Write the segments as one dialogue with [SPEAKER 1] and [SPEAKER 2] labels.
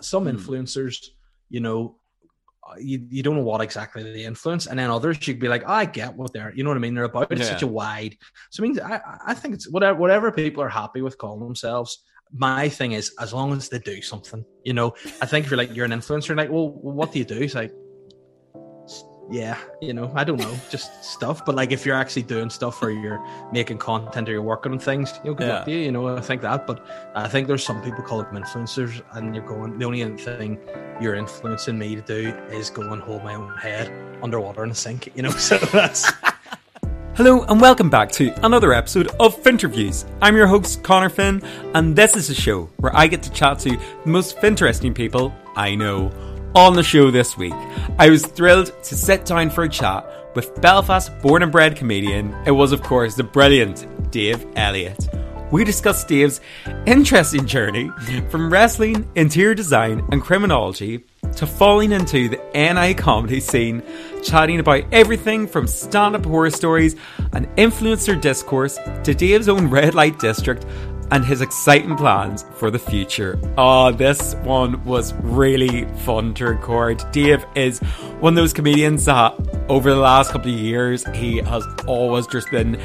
[SPEAKER 1] some
[SPEAKER 2] Hmm.
[SPEAKER 1] influencers, you know, uh, you, you don't know what exactly they influence, and then others you could be like, "Oh, I get what they're, you know what I mean? They're about
[SPEAKER 2] Yeah.
[SPEAKER 1] such a wide. So I mean, I I think it's whatever whatever people are happy with calling themselves. My thing is, as long as they do something, you know. I think if you're like you're an influencer, like, well, what do you do? It's like, yeah, you know, I don't know, just stuff. But like, if you're actually doing stuff or you're making content or you're working on things, you know, good luck
[SPEAKER 2] Yeah.
[SPEAKER 1] to you. You know, I think that. But I think there's some people call them influencers, and you're going. The only thing you're influencing me to do is go and hold my own head underwater in a sink. You know, so that's.
[SPEAKER 2] Hello and welcome back to another episode of Finterviews. I'm your host Connor Finn, and this is a show where I get to chat to the most interesting people I know. On the show this week, I was thrilled to sit down for a chat with Belfast born and bred comedian. It was, of course, the brilliant Dave Elliott. We discussed Dave's interesting journey from wrestling, interior design, and criminology to falling into the NI comedy scene, chatting about everything from stand up horror stories and influencer discourse to Dave's own red light district and his exciting plans for the future. Oh, this one was really fun to record. Dave is one of those comedians that over the last couple of years he has always just been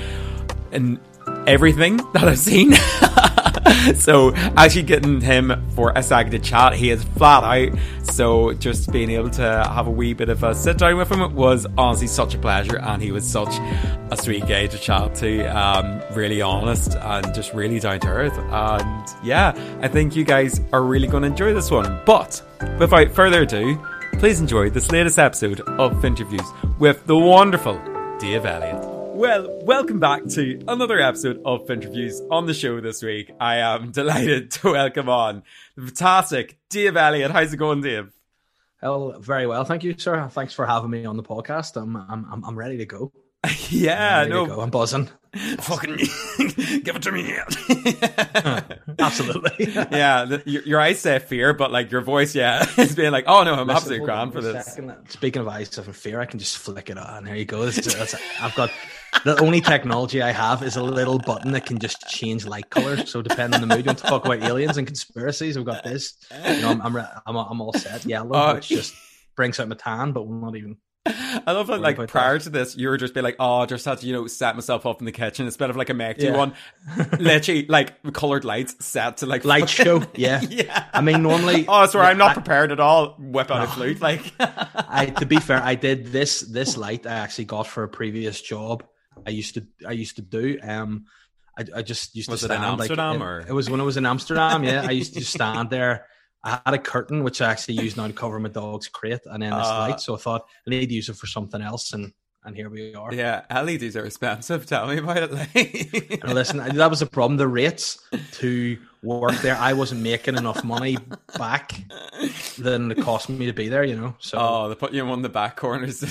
[SPEAKER 2] in everything that I've seen. so actually getting him for a second to chat, he is flat out. So just being able to have a wee bit of a sit down with him was honestly such a pleasure, and he was such a sweet guy to chat to. Um, really honest and just really down to earth. And yeah, I think you guys are really going to enjoy this one. But without further ado, please enjoy this latest episode of Finterviews with the wonderful Dave Elliott. Well, welcome back to another episode of Finterviews on the show this week. I am delighted to welcome on the fantastic Dave Elliott. How's it going, Dave?
[SPEAKER 1] Oh, very well, thank you, sir. Thanks for having me on the podcast. I'm I'm I'm, I'm ready to go.
[SPEAKER 2] yeah,
[SPEAKER 1] to
[SPEAKER 2] no,
[SPEAKER 1] go. I'm buzzing.
[SPEAKER 2] fucking give it to me.
[SPEAKER 1] Absolutely.
[SPEAKER 2] yeah, the, your, your eyes say fear, but like your voice, yeah, is being like, oh no, I'm
[SPEAKER 1] Listen,
[SPEAKER 2] absolutely grand for this.
[SPEAKER 1] second. Speaking of eyes of fear, I can just flick it on. There you go. That's, that's, I've got the only technology I have is a little button that can just change light color. So depending on the mood, you want to talk about aliens and conspiracies, we've got this. You know, I'm I'm, I'm, I'm all set. Yellow,
[SPEAKER 2] Oh.
[SPEAKER 1] which just brings out my tan, but will not even.
[SPEAKER 2] I love that, like, prior to this, you were just be like, oh, I just had to, you know, set myself up in the kitchen instead of like a Mechty
[SPEAKER 1] Yeah.
[SPEAKER 2] one. Literally, like, colored lights set to like
[SPEAKER 1] Light
[SPEAKER 2] fucking-
[SPEAKER 1] show, yeah.
[SPEAKER 2] yeah.
[SPEAKER 1] I mean, normally.
[SPEAKER 2] Oh, sorry, I'm not
[SPEAKER 1] I-
[SPEAKER 2] prepared at all. Whip out a flute, like.
[SPEAKER 1] I to be fair, I did this this light I actually got for a previous job. I used to I used to do. Um, I, I just used
[SPEAKER 2] Was
[SPEAKER 1] to
[SPEAKER 2] it in
[SPEAKER 1] stand like
[SPEAKER 2] Amsterdam,
[SPEAKER 1] it, it was when I was in Amsterdam. Yeah, I used to just stand there. I had a curtain which I actually use now to cover my dog's crate, and then this
[SPEAKER 2] Uh,
[SPEAKER 1] light. So I thought I need to use it for something else, and and here we are.
[SPEAKER 2] yeah, LEDs are expensive. Tell me about it. Like.
[SPEAKER 1] And listen, that was the problem. The rates to work there, I wasn't making enough money back than it cost me to be there. You know, so
[SPEAKER 2] oh, they put you in one of the back corners.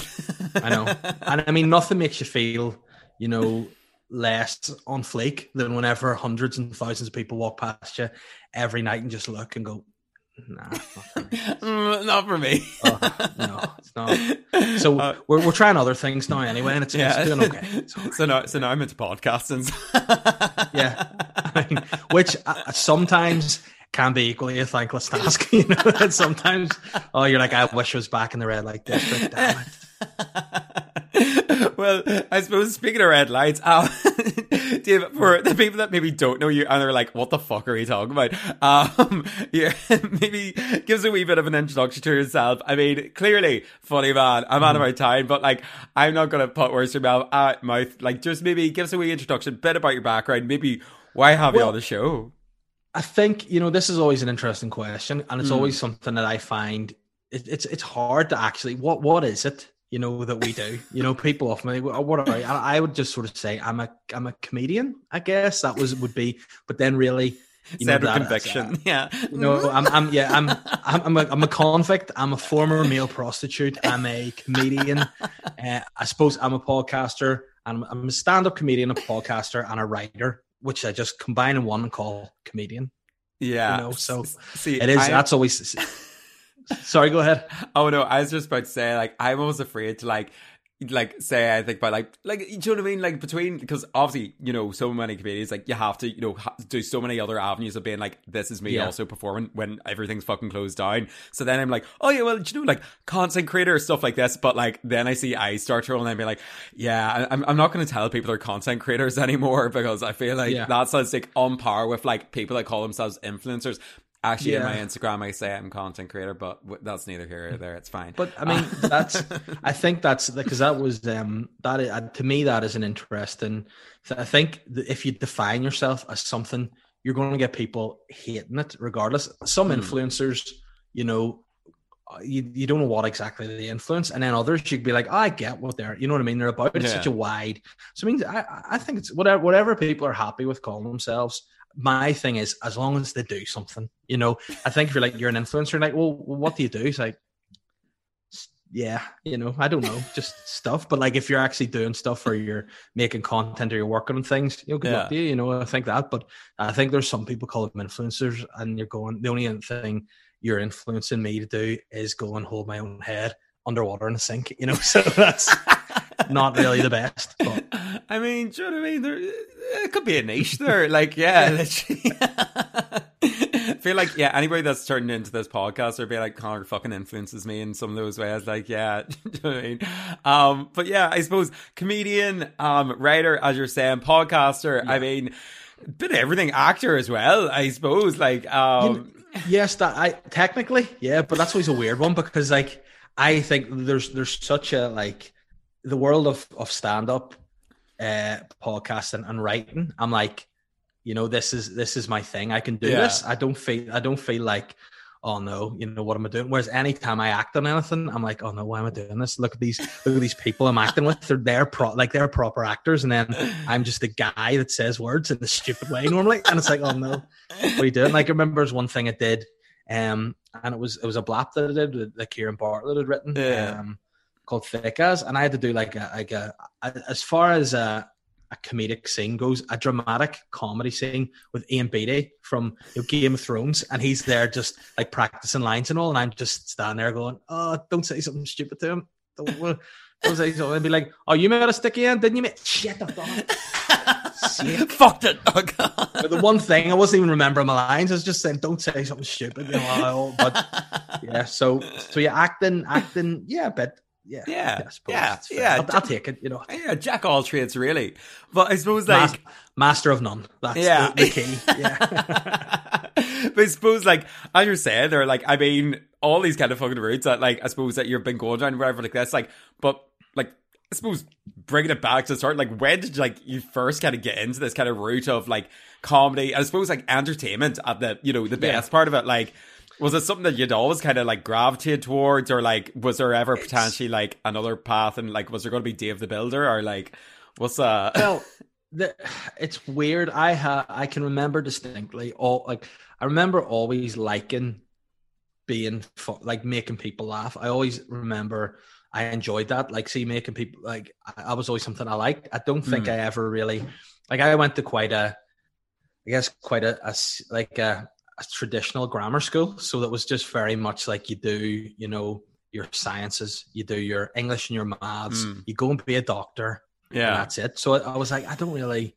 [SPEAKER 1] I know. And I mean, nothing makes you feel, you know, less on flake than whenever hundreds and thousands of people walk past you every night and just look and go, nah, not for me.
[SPEAKER 2] Mm, not for me.
[SPEAKER 1] Oh, no, it's not. So
[SPEAKER 2] Uh,
[SPEAKER 1] we're, we're trying other things now anyway, and it's,
[SPEAKER 2] yeah.
[SPEAKER 1] it's doing okay. It's all right.
[SPEAKER 2] so now, so now I'm into podcasting.
[SPEAKER 1] Yeah. I mean, which uh, sometimes can be equally a thankless task, you know. And sometimes, oh, you're like, I wish I was back in the red light district. Damn it.
[SPEAKER 2] well, I suppose speaking of red lights, um, Dave, for the people that maybe don't know you and they're like, "What the fuck are you talking about?" Um, yeah, maybe gives a wee bit of an introduction to yourself. I mean, clearly, funny man. I'm out of my time, but like, I'm not gonna put words in your mouth. out mouth. Like, just maybe give us a wee introduction, bit about your background, maybe why have you
[SPEAKER 1] Well-
[SPEAKER 2] on the show?
[SPEAKER 1] I think you know this is always an interesting question, and it's
[SPEAKER 2] Mm.
[SPEAKER 1] always something that I find it, it's it's hard to actually what what is it you know that we do. you know, people often like, what are I? I would just sort of say I'm a I'm a comedian. I guess that was would be, but then really, you know, that-
[SPEAKER 2] conviction. yeah.
[SPEAKER 1] you know, I'm, I'm, yeah, I'm, I'm, I'm a, I'm a convict. I'm a former male prostitute. I'm a comedian. Uh, I suppose I'm a podcaster. I'm, I'm a stand-up comedian, a podcaster, and a writer, which I just combine in one and call comedian.
[SPEAKER 2] Yeah.
[SPEAKER 1] You know, so
[SPEAKER 2] see,
[SPEAKER 1] It is.
[SPEAKER 2] I-
[SPEAKER 1] that's always. Sorry, go ahead.
[SPEAKER 2] Oh no, I was just about to say, like, I'm always afraid to like like say I think about like like you know what I mean like between because obviously you know so many comedians like you have to you know ha- do so many other avenues of being like this is me
[SPEAKER 1] Yeah.
[SPEAKER 2] also performing when everything's fucking closed down so then I'm like oh yeah well do you know like content creator stuff like this but like then I see I start to and I'm be like yeah I- I'm, I'm not going to tell people they're content creators anymore because I feel like
[SPEAKER 1] Yeah.
[SPEAKER 2] that's like on par with like people that call themselves influencers Actually, in my Instagram, I say I'm content creator, but that's neither here or there. It's fine.
[SPEAKER 1] But I mean, that's I think that's because that was um that uh, to me that is an interesting. I think that if you define yourself as something, you're going to get people hating it regardless. Some
[SPEAKER 2] Hmm.
[SPEAKER 1] influencers, you know, uh, you, you don't know what exactly they influence, and then others you'd be like, oh, I get what they're, you know what I mean? They're about
[SPEAKER 2] Yeah.
[SPEAKER 1] such a wide. So I mean, I I think it's whatever whatever people are happy with calling themselves. My thing is, as long as they do something, you know. I think if you're like you're an influencer, like, well, what do you do? It's like, yeah, you know, I don't know, just stuff. But like, if you're actually doing stuff or you're making content or you're working on things, you know, good
[SPEAKER 2] Yeah.
[SPEAKER 1] luck to you. You know, I think that. But I think there's some people call them influencers, and you're going. The only thing you're influencing me to do is go and hold my own head underwater in a sink. You know, so that's not really the best. But
[SPEAKER 2] I mean, do you know what I mean? There, it could be a niche there. Like, yeah, literally. I feel like, yeah, anybody that's turned into this podcast or be like, Connor fucking influences me in some of those ways. Like, yeah, do you know what I mean? Um, but yeah, I suppose comedian, um, writer, as you're saying, podcaster. I mean, bit of everything, actor as well, I suppose. Like, um,
[SPEAKER 1] yes, that I technically, yeah, but that's always a weird one because like I think there's there's such a like the world of of stand up, uh, podcasting and writing. I'm like, you know, this is this is my thing. I can do
[SPEAKER 2] Yeah.
[SPEAKER 1] this. I don't feel I don't feel like. Oh no, you know what am I doing? Whereas anytime I act on anything, I'm like, oh no, why am I doing this? Look at these, look at these people I'm acting with. They're they're pro like they're proper actors, and then I'm just a guy that says words in a stupid way normally, and it's like, oh no, what are you doing? Like I remember there's one thing I did, um, and it was it was a blap that I did that Kieran Bartlett had written,
[SPEAKER 2] Yeah.
[SPEAKER 1] um, called Thick As, and I had to do like a like a, a as far as a, a comedic scene goes, a dramatic comedy scene with Ian Beattie from you know, Game of Thrones, and he's there just like practicing lines and all, and I'm just standing there going, oh, don't say something stupid to him. Don't, don't say something. And be like, oh, you made a sticky end, didn't you? Mate? Shit, I've done it. Shit.
[SPEAKER 2] fucked it. Oh.
[SPEAKER 1] But the one thing I wasn't even remembering my lines. I was just saying, "Don't say something stupid." You know, but yeah, so so yeah, acting, acting, yeah, but yeah,
[SPEAKER 2] Yeah,
[SPEAKER 1] I suppose
[SPEAKER 2] yeah, yeah.
[SPEAKER 1] I'll, I'll take it. You know,
[SPEAKER 2] yeah, jack all trades, really. But I suppose, like,
[SPEAKER 1] Mas- master of none. That's
[SPEAKER 2] Yeah.
[SPEAKER 1] the, the key. Yeah,
[SPEAKER 2] but I suppose, like, as you're saying, they're like, I mean, all these kind of fucking routes that, like, I suppose that you've been going down, whatever, like this, like, but, like, I suppose bringing it back to start, like, when did like you first kind of get into this kind of route of like comedy? I suppose like entertainment at the you know the
[SPEAKER 1] Yeah.
[SPEAKER 2] best part of it, like. Was it something that you'd always kind of like gravitated towards, or like was there ever potentially like another path, and like was there going to be Dave the Builder, or like what's uh?
[SPEAKER 1] well, the, it's weird. I ha I can remember distinctly all like I remember always liking being fu- like making people laugh. I always remember I enjoyed that. Like, see, making people like I, I was always something I liked. I don't think
[SPEAKER 2] Mm.
[SPEAKER 1] I ever really like. I went to quite a, I guess, quite a like a, a traditional grammar school. So that was just very much like you do, you know, your sciences, you do your English and your maths,
[SPEAKER 2] Mm.
[SPEAKER 1] you go and be a doctor, and
[SPEAKER 2] yeah,
[SPEAKER 1] that's it. So I, I was like, I don't really,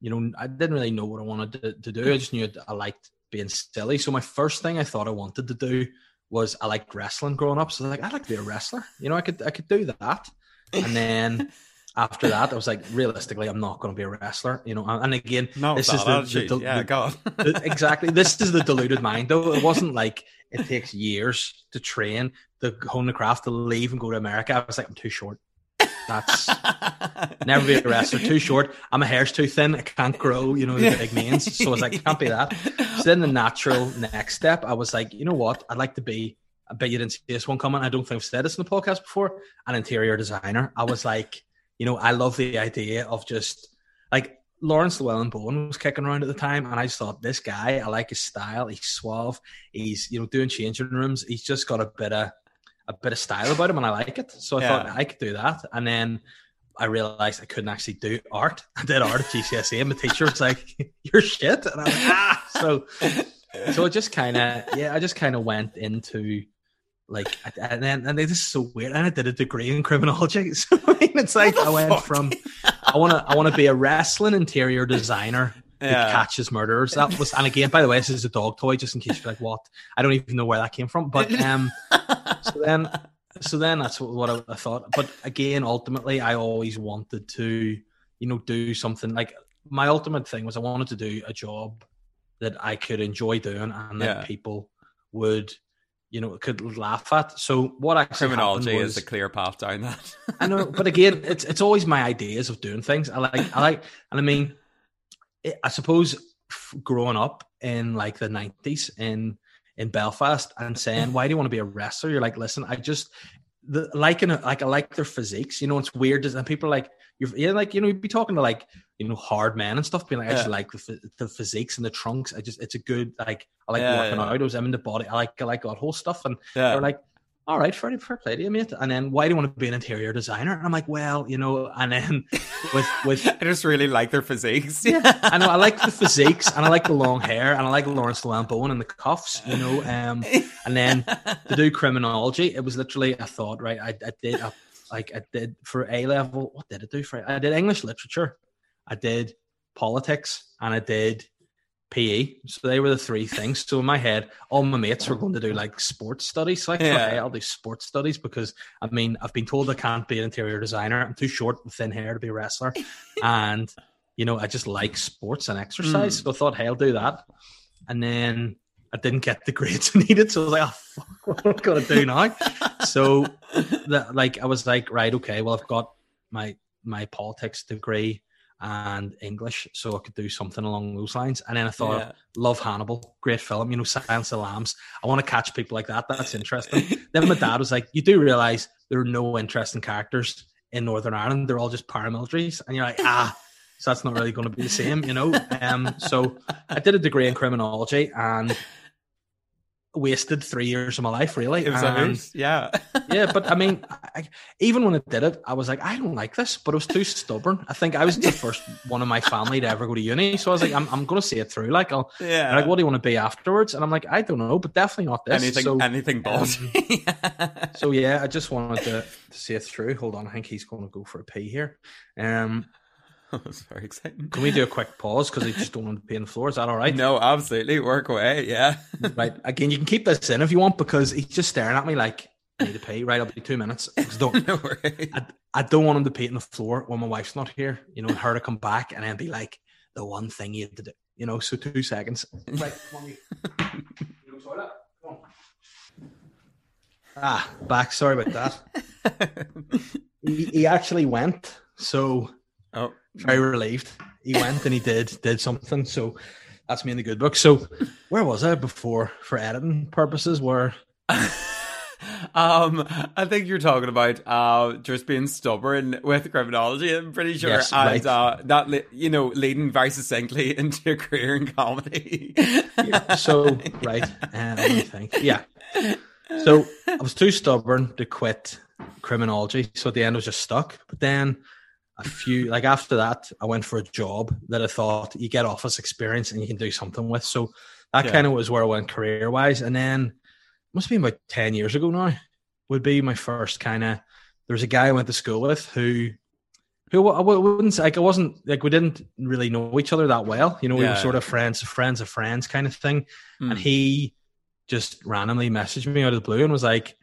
[SPEAKER 1] you know, I didn't really know what I wanted to, to do. I just knew I liked being silly. So my first thing I thought I wanted to do was I liked wrestling growing up. So like, I'd like to be a wrestler. You know, I could I could do that. And then after that, I was like, realistically, I'm not going to be a wrestler. You know, and again,
[SPEAKER 2] no,
[SPEAKER 1] this is the, the, the-
[SPEAKER 2] yeah,
[SPEAKER 1] the-
[SPEAKER 2] God,
[SPEAKER 1] the- exactly. This is the deluded mind, though. It wasn't like it takes years to train, to hone the craft, to leave and go to America. I was like, I'm too short. That's never be a wrestler. Too short. I'm a hair's too thin. I can't grow. You know the big mains. So I was like, can't be that. So then the natural next step, I was like, you know what? I'd like to be. I bet you didn't see this one coming. I don't think I've said this in the podcast before. An interior designer. I was like, you know, I love the idea of just like Laurence Llewelyn-Bowen was kicking around at the time, and I just thought this guy, I like his style. He's suave. He's you know doing changing rooms. He's just got a bit of a bit of style about him, and I like it. So I
[SPEAKER 2] Yeah.
[SPEAKER 1] thought I could do that, and then. I realized I couldn't actually do art. I did art at GCSE, and my teacher was like, "You're shit," and I was like, "Ah." So, so it just kind of, yeah, I just kind of went into like and then and this is so weird and i did a degree in criminology. So I mean, it's like i went
[SPEAKER 2] fuck?
[SPEAKER 1] from i want to i want to be a wrestling interior designer who catches murderers. That was and again by the way this is a dog toy just in case you're like what? I don't even know where that came from but um so then so then that's what, what I, I thought. But again ultimately i always wanted to you know do something like my ultimate thing was i wanted to do a job that i could enjoy doing and that
[SPEAKER 2] Yeah.
[SPEAKER 1] people would you know could laugh at so what actually
[SPEAKER 2] Criminology
[SPEAKER 1] happened
[SPEAKER 2] is
[SPEAKER 1] was,
[SPEAKER 2] a clear path down that.
[SPEAKER 1] I know, but again, it's it's always my ideas of doing things. I like, I like, and I mean, it, I suppose growing up in like the nineties in in Belfast and saying, "Why do you want to be a wrestler?" You're like, "Listen, I just the liking like I like their physiques. You know, it's weird, and people are like you're yeah, like you know, you'd be talking to like you know hard men and stuff, being like, I just like the, the physiques and the trunks. I just it's a good like I like
[SPEAKER 2] Yeah,
[SPEAKER 1] working
[SPEAKER 2] yeah.
[SPEAKER 1] out. I was I'm into body. I like I like that whole stuff and
[SPEAKER 2] Yeah.
[SPEAKER 1] they're like, all right, fair, fair play to you, mate. And then why do you want to be an interior designer? And I'm like, well, you know, and then with with
[SPEAKER 2] I just really like their physiques. Yeah.
[SPEAKER 1] I know I like the physiques and I like the long hair and I like Laurence Bowen and the cuffs, you know. Um, and then to do criminology, it was literally I thought, right, I, I did a, like I did for A level. What did I do for? I did English literature, I did politics, and I did PE. So they were the three things. So in my head, all my mates were going to do like sports studies. So I thought,
[SPEAKER 2] Yeah.
[SPEAKER 1] hey, I'll do sports studies because I mean, I've been told I can't be an interior designer. I'm too short with thin hair to be a wrestler. and, you know, I just like sports and exercise. Hmm. So I thought, hey, I'll do that. And then I didn't get the grades I needed. So I was like, oh, fuck, what am I going to do now? so, that, like, I was like, right, okay, well, I've got my my politics degree and English, so I could do something along those lines. And then I thought,
[SPEAKER 2] Yeah.
[SPEAKER 1] love Hannibal, great film, you know, Silence of the Lambs. I want to catch people like that. That's interesting. then my dad was like, you do realize there are no interesting characters in Northern Ireland. They're all just paramilitaries. And you're like, ah, so that's not really going to be the same, you know? Um, so I did a degree in criminology and wasted three years of my life, really.
[SPEAKER 2] It was
[SPEAKER 1] And-
[SPEAKER 2] ours. Yeah.
[SPEAKER 1] yeah, but I mean, I, even when I did it, I was like, I don't like this, but I was too stubborn. I think I was the first one of my family to ever go to uni, so I was like, I'm, I'm going to see it through. Like, I'll,
[SPEAKER 2] Yeah.
[SPEAKER 1] like, what do you want to be afterwards? And I'm like, I don't know, but definitely not this.
[SPEAKER 2] anything
[SPEAKER 1] so,
[SPEAKER 2] anything ballsy.
[SPEAKER 1] so yeah, I just wanted to, to see it through. Hold on, I think he's going to go for a pee here. Um,
[SPEAKER 2] That's very exciting.
[SPEAKER 1] can we do a quick pause because I just don't want to pee on the floor? Is that all right?
[SPEAKER 2] No, absolutely. Work away. Yeah.
[SPEAKER 1] Right. Again, you can keep this in if you want because he's just staring at me like, I need to pee. Right, I'll be two minutes. 'Cause don't,
[SPEAKER 2] no.
[SPEAKER 1] I, I don't want him to pee on the floor when my wife's not here, you know, her to come back and then be like, the one thing you had to do, you know, so two seconds. Right, come on, you. You go toilet? Come on. Ah, back. Sorry about that. He, he actually went, so. Very relieved. He went and he did did something. So that's me in the good book. So where was I before for editing purposes? Where
[SPEAKER 2] um, I think you're talking about uh just being stubborn with criminology. I'm pretty sure,
[SPEAKER 1] Yes,
[SPEAKER 2] and
[SPEAKER 1] right.
[SPEAKER 2] uh, that you know leading very succinctly into a career in comedy.
[SPEAKER 1] Yeah, so right, let me think. Yeah, so I was too stubborn to quit criminology, so at the end I was just stuck. But then a few, like after that, I went for a job that I thought you get office experience and you can do something with. So that
[SPEAKER 2] Yeah.
[SPEAKER 1] kind of was where I went career wise, and then must have been about ten years ago now. Would be my first kind of. There was a guy I went to school with who. Who I wouldn't say, like I wasn't like we didn't really know each other that well, you know. We
[SPEAKER 2] Yeah.
[SPEAKER 1] were sort of friends, friends of friends, kind of thing
[SPEAKER 2] Hmm.
[SPEAKER 1] and he just randomly messaged me out of the blue and was like,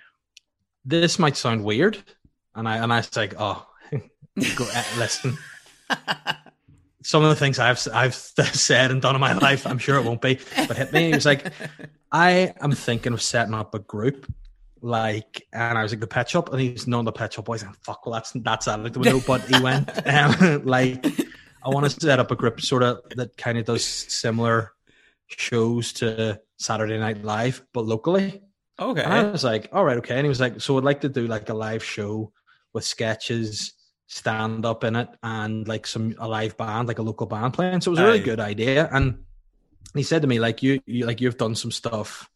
[SPEAKER 1] "This might sound weird," and I and I was like, "Oh, listen." Some of the things I've I've said and done in my life, I'm sure it won't be, but hit me. He was like, "I am thinking of setting up a group." Like, and I was like, the pet shop, and he's not the pet shop boys. And fuck, well, that's that's out of the window. But he went, um, like, I want to set up a group sort of that kind of does similar shows to Saturday Night Live, but locally.
[SPEAKER 2] okay.
[SPEAKER 1] And I was like, all right, okay. And he was like, so I'd like to do like a live show with sketches, stand up in it, and like some a live band, like a local band playing. So it was a really good idea. And he said to me, like, you, you like you've done some stuff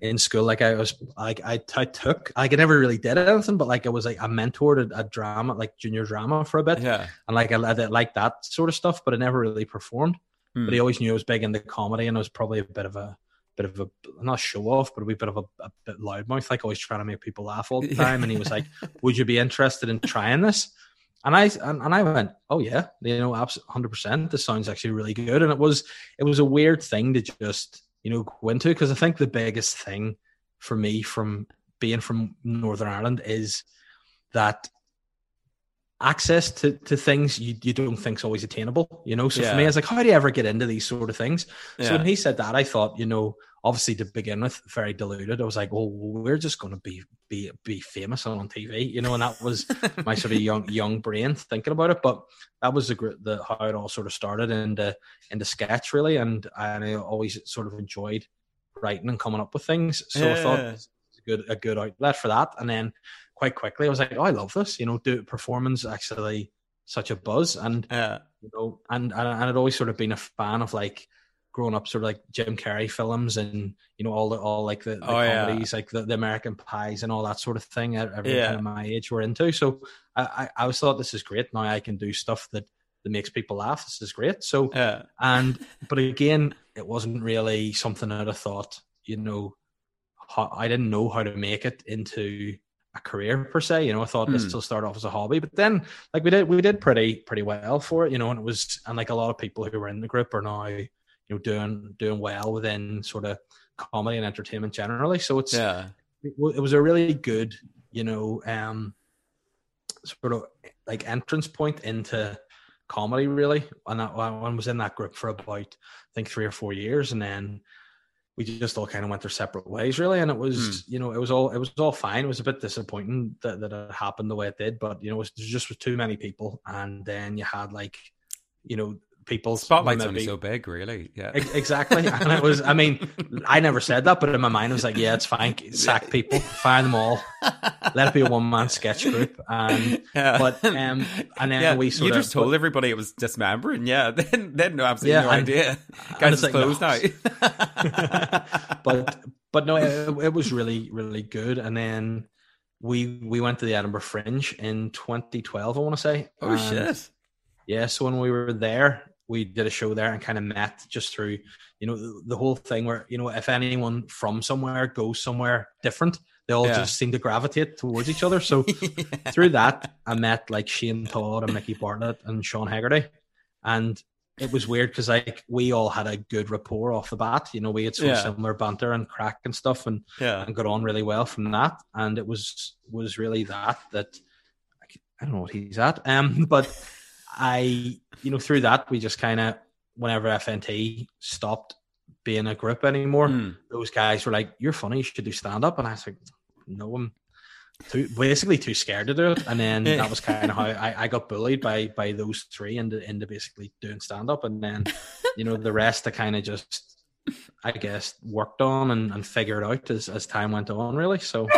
[SPEAKER 1] in school. Like I was like I, I took like I never really did anything, but like I was like I mentored a, a drama, like junior drama for a bit.
[SPEAKER 2] yeah.
[SPEAKER 1] And like I, I like that sort of stuff, but I never really performed
[SPEAKER 2] Hmm.
[SPEAKER 1] but he always knew I was big into comedy and I was probably a bit of a bit of a not show off, but a wee bit of a, a bit loudmouth, like always trying to make people laugh all the time. And he was like, "Would you be interested in trying this?" And I and, and I went, "Oh yeah, you know, absolutely, hundred percent. This sounds actually really good." And it was it was a weird thing to just you know go into because I think the biggest thing for me from being from Northern Ireland is that access to, to things you, you don't think is always attainable, you know. So yeah. for me, I was like, how do you ever get into these sort of things? Yeah. So when he said that, I thought, you know, obviously to begin with, very diluted. I was like, well, we're just going to be be be famous on TV, you know. And that was my sort of young young brain thinking about it. But that was the, the how it all sort of started into into sketch really, and I always sort of enjoyed writing and coming up with things. So yeah. I thought a good a good outlet for that, and then quite quickly. I was like, oh, I love this. You know, do performance actually such a buzz, and
[SPEAKER 2] yeah.
[SPEAKER 1] you know, and and and I'd always sort of been a fan of like growing up, sort of like Jim Carrey films, and you know, all the all like the, the oh, comedies, yeah. like the, the, American Pies and all that sort of thing. Every yeah. kind of my age were into. So I, I I always thought this is great. Now I can do stuff that that makes people laugh. This is great. So
[SPEAKER 2] yeah.
[SPEAKER 1] and but again, it wasn't really something that I thought. You know, how, I didn't know how to make it into a career per se. You know, I thought mm. this will start off as a hobby, but then like we did, we did pretty pretty well for it. You know, and it was and like a lot of people who were in the group are now you know doing doing well within sort of comedy and entertainment generally. So it's
[SPEAKER 2] yeah,
[SPEAKER 1] it, it was a really good you know um sort of like entrance point into comedy really. And that one was in that group for about i think three or four years. And then we just all kind of went their separate ways really. And it was mm. you know it was all it was all fine. It was a bit disappointing that, that it happened the way it did. But you know it was just with too many people. And then you had like you know people
[SPEAKER 2] spotlight's only so big really. Yeah.
[SPEAKER 1] Exactly. And it was i mean i never said that but in my mind i was like yeah it's fine. Sack people. Fire them all. Let it be a one-man sketch group. And yeah. but um and then
[SPEAKER 2] yeah,
[SPEAKER 1] we sort
[SPEAKER 2] you
[SPEAKER 1] of,
[SPEAKER 2] just told
[SPEAKER 1] but,
[SPEAKER 2] everybody it was dismembering yeah then then no absolutely yeah, no and, idea. Guys it's like, closed no.
[SPEAKER 1] now but but no it, it was really really good. And then we we went to the Edinburgh Fringe in 2012 I want to say.
[SPEAKER 2] Oh shit.
[SPEAKER 1] yeah so when we were there we did a show there and kind of met just through you know the, the, whole thing where you know if anyone from somewhere goes somewhere different they all yeah. just seem to gravitate towards each other so yeah. through that i met like shane todd and mickey bartlett and sean haggerty and it was weird because like we all had a good rapport off the bat you know we had some yeah. similar banter and crack and stuff and
[SPEAKER 2] yeah
[SPEAKER 1] and got on really well from that and it was was really that that i don't know what he's at um but I, you know, through that we just kind of, whenever FNT stopped being a group anymore, mm. those guys were like, "You're funny. You should do stand up." And I was like, "No, I'm too basically too scared to do it." And then that was kind of how I, I got bullied by by those three into into basically doing stand up, and then you know the rest I kind of just. I guess worked on and, and figured out as, as time went on, really. So,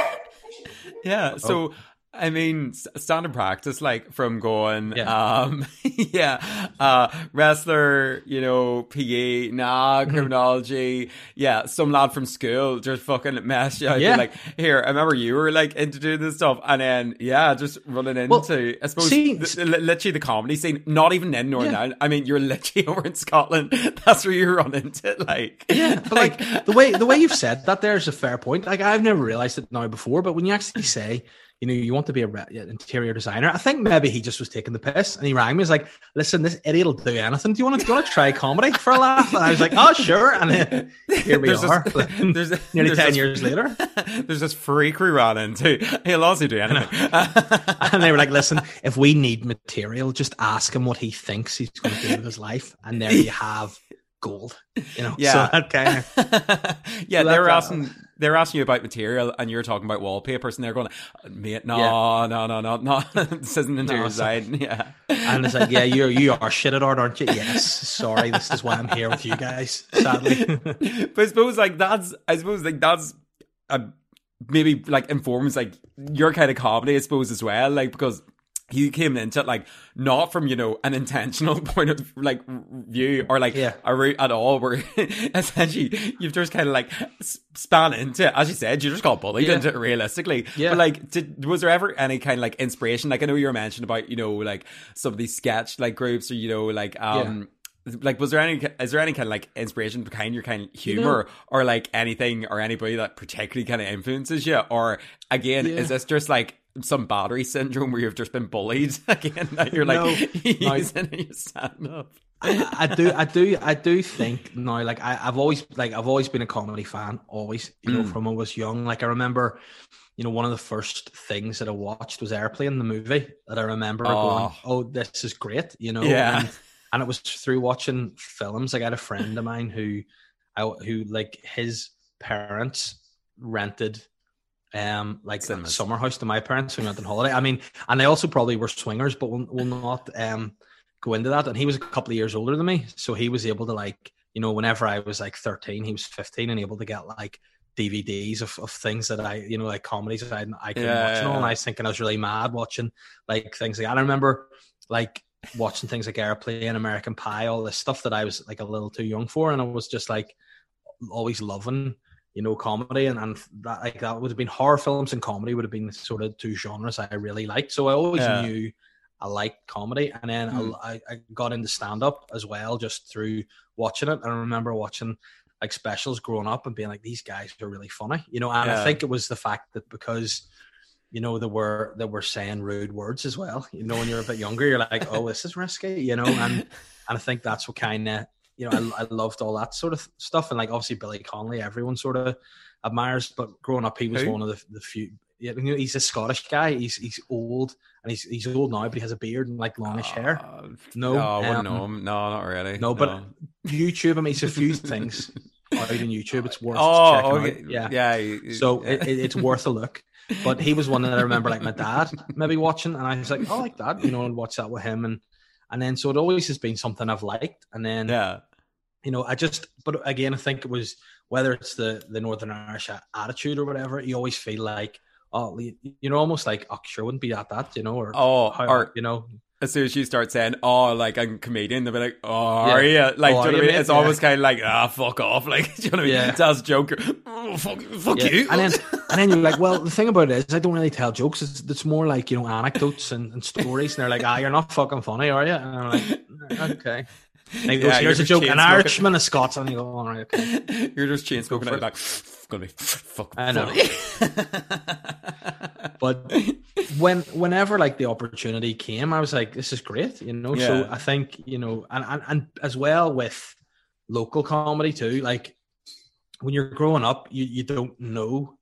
[SPEAKER 2] yeah. So, I mean, standard practice, like from going, yeah, um, yeah, uh, wrestler, you know, PE, nah, mm-hmm. criminology, yeah, some lad from school just fucking messed you out. Yeah. Like, here, I remember you were like into doing this stuff, and then, yeah, just running into, well, I suppose, see, the, literally the comedy scene, not even in Northern yeah. Ireland. I mean, you're literally over in Scotland. That's where you run into, like,
[SPEAKER 1] yeah, but like, like the way, the way you've said that there is a fair point. Like, I've never realized it now before, but when you actually say, you know, you want to be a re- interior designer. I think maybe he just was taking the piss and he rang me. He's like, listen, this idiot will do anything. Do you want to, do you want to try comedy for a laugh? And I was like, oh, sure. And then here we there's are. This, there's, nearly there's 10 this, years later.
[SPEAKER 2] There's this freak we ran into. He'll also do anything.
[SPEAKER 1] and they were like, listen, if we need material, just ask him what he thinks he's going to do with his life. And there you have gold. You know,
[SPEAKER 2] yeah.
[SPEAKER 1] So kind
[SPEAKER 2] of, yeah, so they were asking they're asking you about material and you're talking about wallpapers and they're going, mate, no, yeah. no, no, no, no, this isn't interior no, design. Yeah.
[SPEAKER 1] And it's like, yeah, you you are shit at art, aren't you? Yes. Sorry, this is why I'm here with you guys, sadly.
[SPEAKER 2] but I suppose like that's, I suppose like that's a, maybe like informs like your kind of comedy, I suppose as well, like because you came into it like not from you know an intentional point of like view or like
[SPEAKER 1] yeah.
[SPEAKER 2] a route at all where essentially you've just kind of like span into it as you said you just got bullied yeah. into it realistically
[SPEAKER 1] yeah
[SPEAKER 2] but like did, was there ever any kind of like inspiration like I know you were mentioning about you know like some of these sketch like groups or you know like um like was there any is there any kind of like inspiration behind your kind of humor you know, or like anything or anybody that particularly kind of influences you or again yeah. is this just like some battery syndrome where you've just been bullied again that you're like no, using no. stand up
[SPEAKER 1] I, I, do i do i do think now like I, have always like i've always been a comedy fan always you know mm. from when I was young like i remember you know one of the first things that i watched was airplane the movie that i remember oh. going oh this is great you know
[SPEAKER 2] yeah
[SPEAKER 1] and, and it was through watching films. I got a friend of mine who, I, who like his parents rented um like a summer house to my parents when we went on holiday. I mean, and they also probably were swingers, but we'll, we'll not um go into that. And he was a couple of years older than me, so he was able to like you know whenever I was like thirteen, he was fifteen and able to get like DVDs of, of things that I you know like comedies that I I couldn't yeah, watch and all. And I was thinking I was really mad watching like things like that. I remember like watching things like Airplane, American Pie, all this stuff that I was like a little too young for, and I was just like always loving, you know, comedy, and, and that like that would have been horror films and comedy would have been sort of two genres I really liked. So I always yeah. knew I liked comedy, and then mm. I, I got into stand up as well just through watching it. And I remember watching like specials growing up and being like, these guys are really funny, you know. And yeah. I think it was the fact that because you know, they were they were saying rude words as well. You know, when you're a bit younger, you're like, oh, this is risky, you know, and and I think that's what kind of you know, I, I loved all that sort of stuff, and like obviously Billy Connolly, everyone sort of admires. But growing up, he was Who? one of the the few. Yeah, you know, he's a Scottish guy. He's he's old and he's he's old now, but he has a beard and like longish uh, hair. No,
[SPEAKER 2] no, I wouldn't um, know him. No, not really.
[SPEAKER 1] No, but no. YouTube. I mean, it's a few things out on YouTube. It's worth oh, checking okay. out. Yeah,
[SPEAKER 2] yeah.
[SPEAKER 1] So it, it, it's worth a look. But he was one that I remember like my dad maybe watching, and I was like, oh, like that, you know, and watch that with him, and and then so it always has been something I've liked, and then
[SPEAKER 2] yeah,
[SPEAKER 1] you know, I just, but again, I think it was whether it's the the Northern Irish attitude or whatever, you always feel like, oh, you know, almost like, oh, sure, wouldn't be at that, you know, or
[SPEAKER 2] oh, or
[SPEAKER 1] you know,
[SPEAKER 2] as soon as you start saying, "Oh, like I'm a comedian," they'll be like, "Oh, are you?" Like, oh, do you know what I mean? It's yeah. almost kind of like, "Ah, fuck off!" Like, do you know what I mean? Yeah. Tells a joke, oh, fuck, fuck yeah. you.
[SPEAKER 1] And then, and then you're like, "Well, the thing about it is, I don't really tell jokes. It's, it's more like you know anecdotes and, and stories." And they're like, "Ah, you're not fucking funny, are you?" And I'm like, "Okay." Like, yeah, here's a joke. An Irishman, a Scots, and you go, "All right, okay."
[SPEAKER 2] You're just chain smoking out like gonna be fuck.
[SPEAKER 1] I know. but when whenever like the opportunity came, I was like, this is great, you know. Yeah. So I think you know, and, and and as well with local comedy too. Like when you're growing up, you you don't know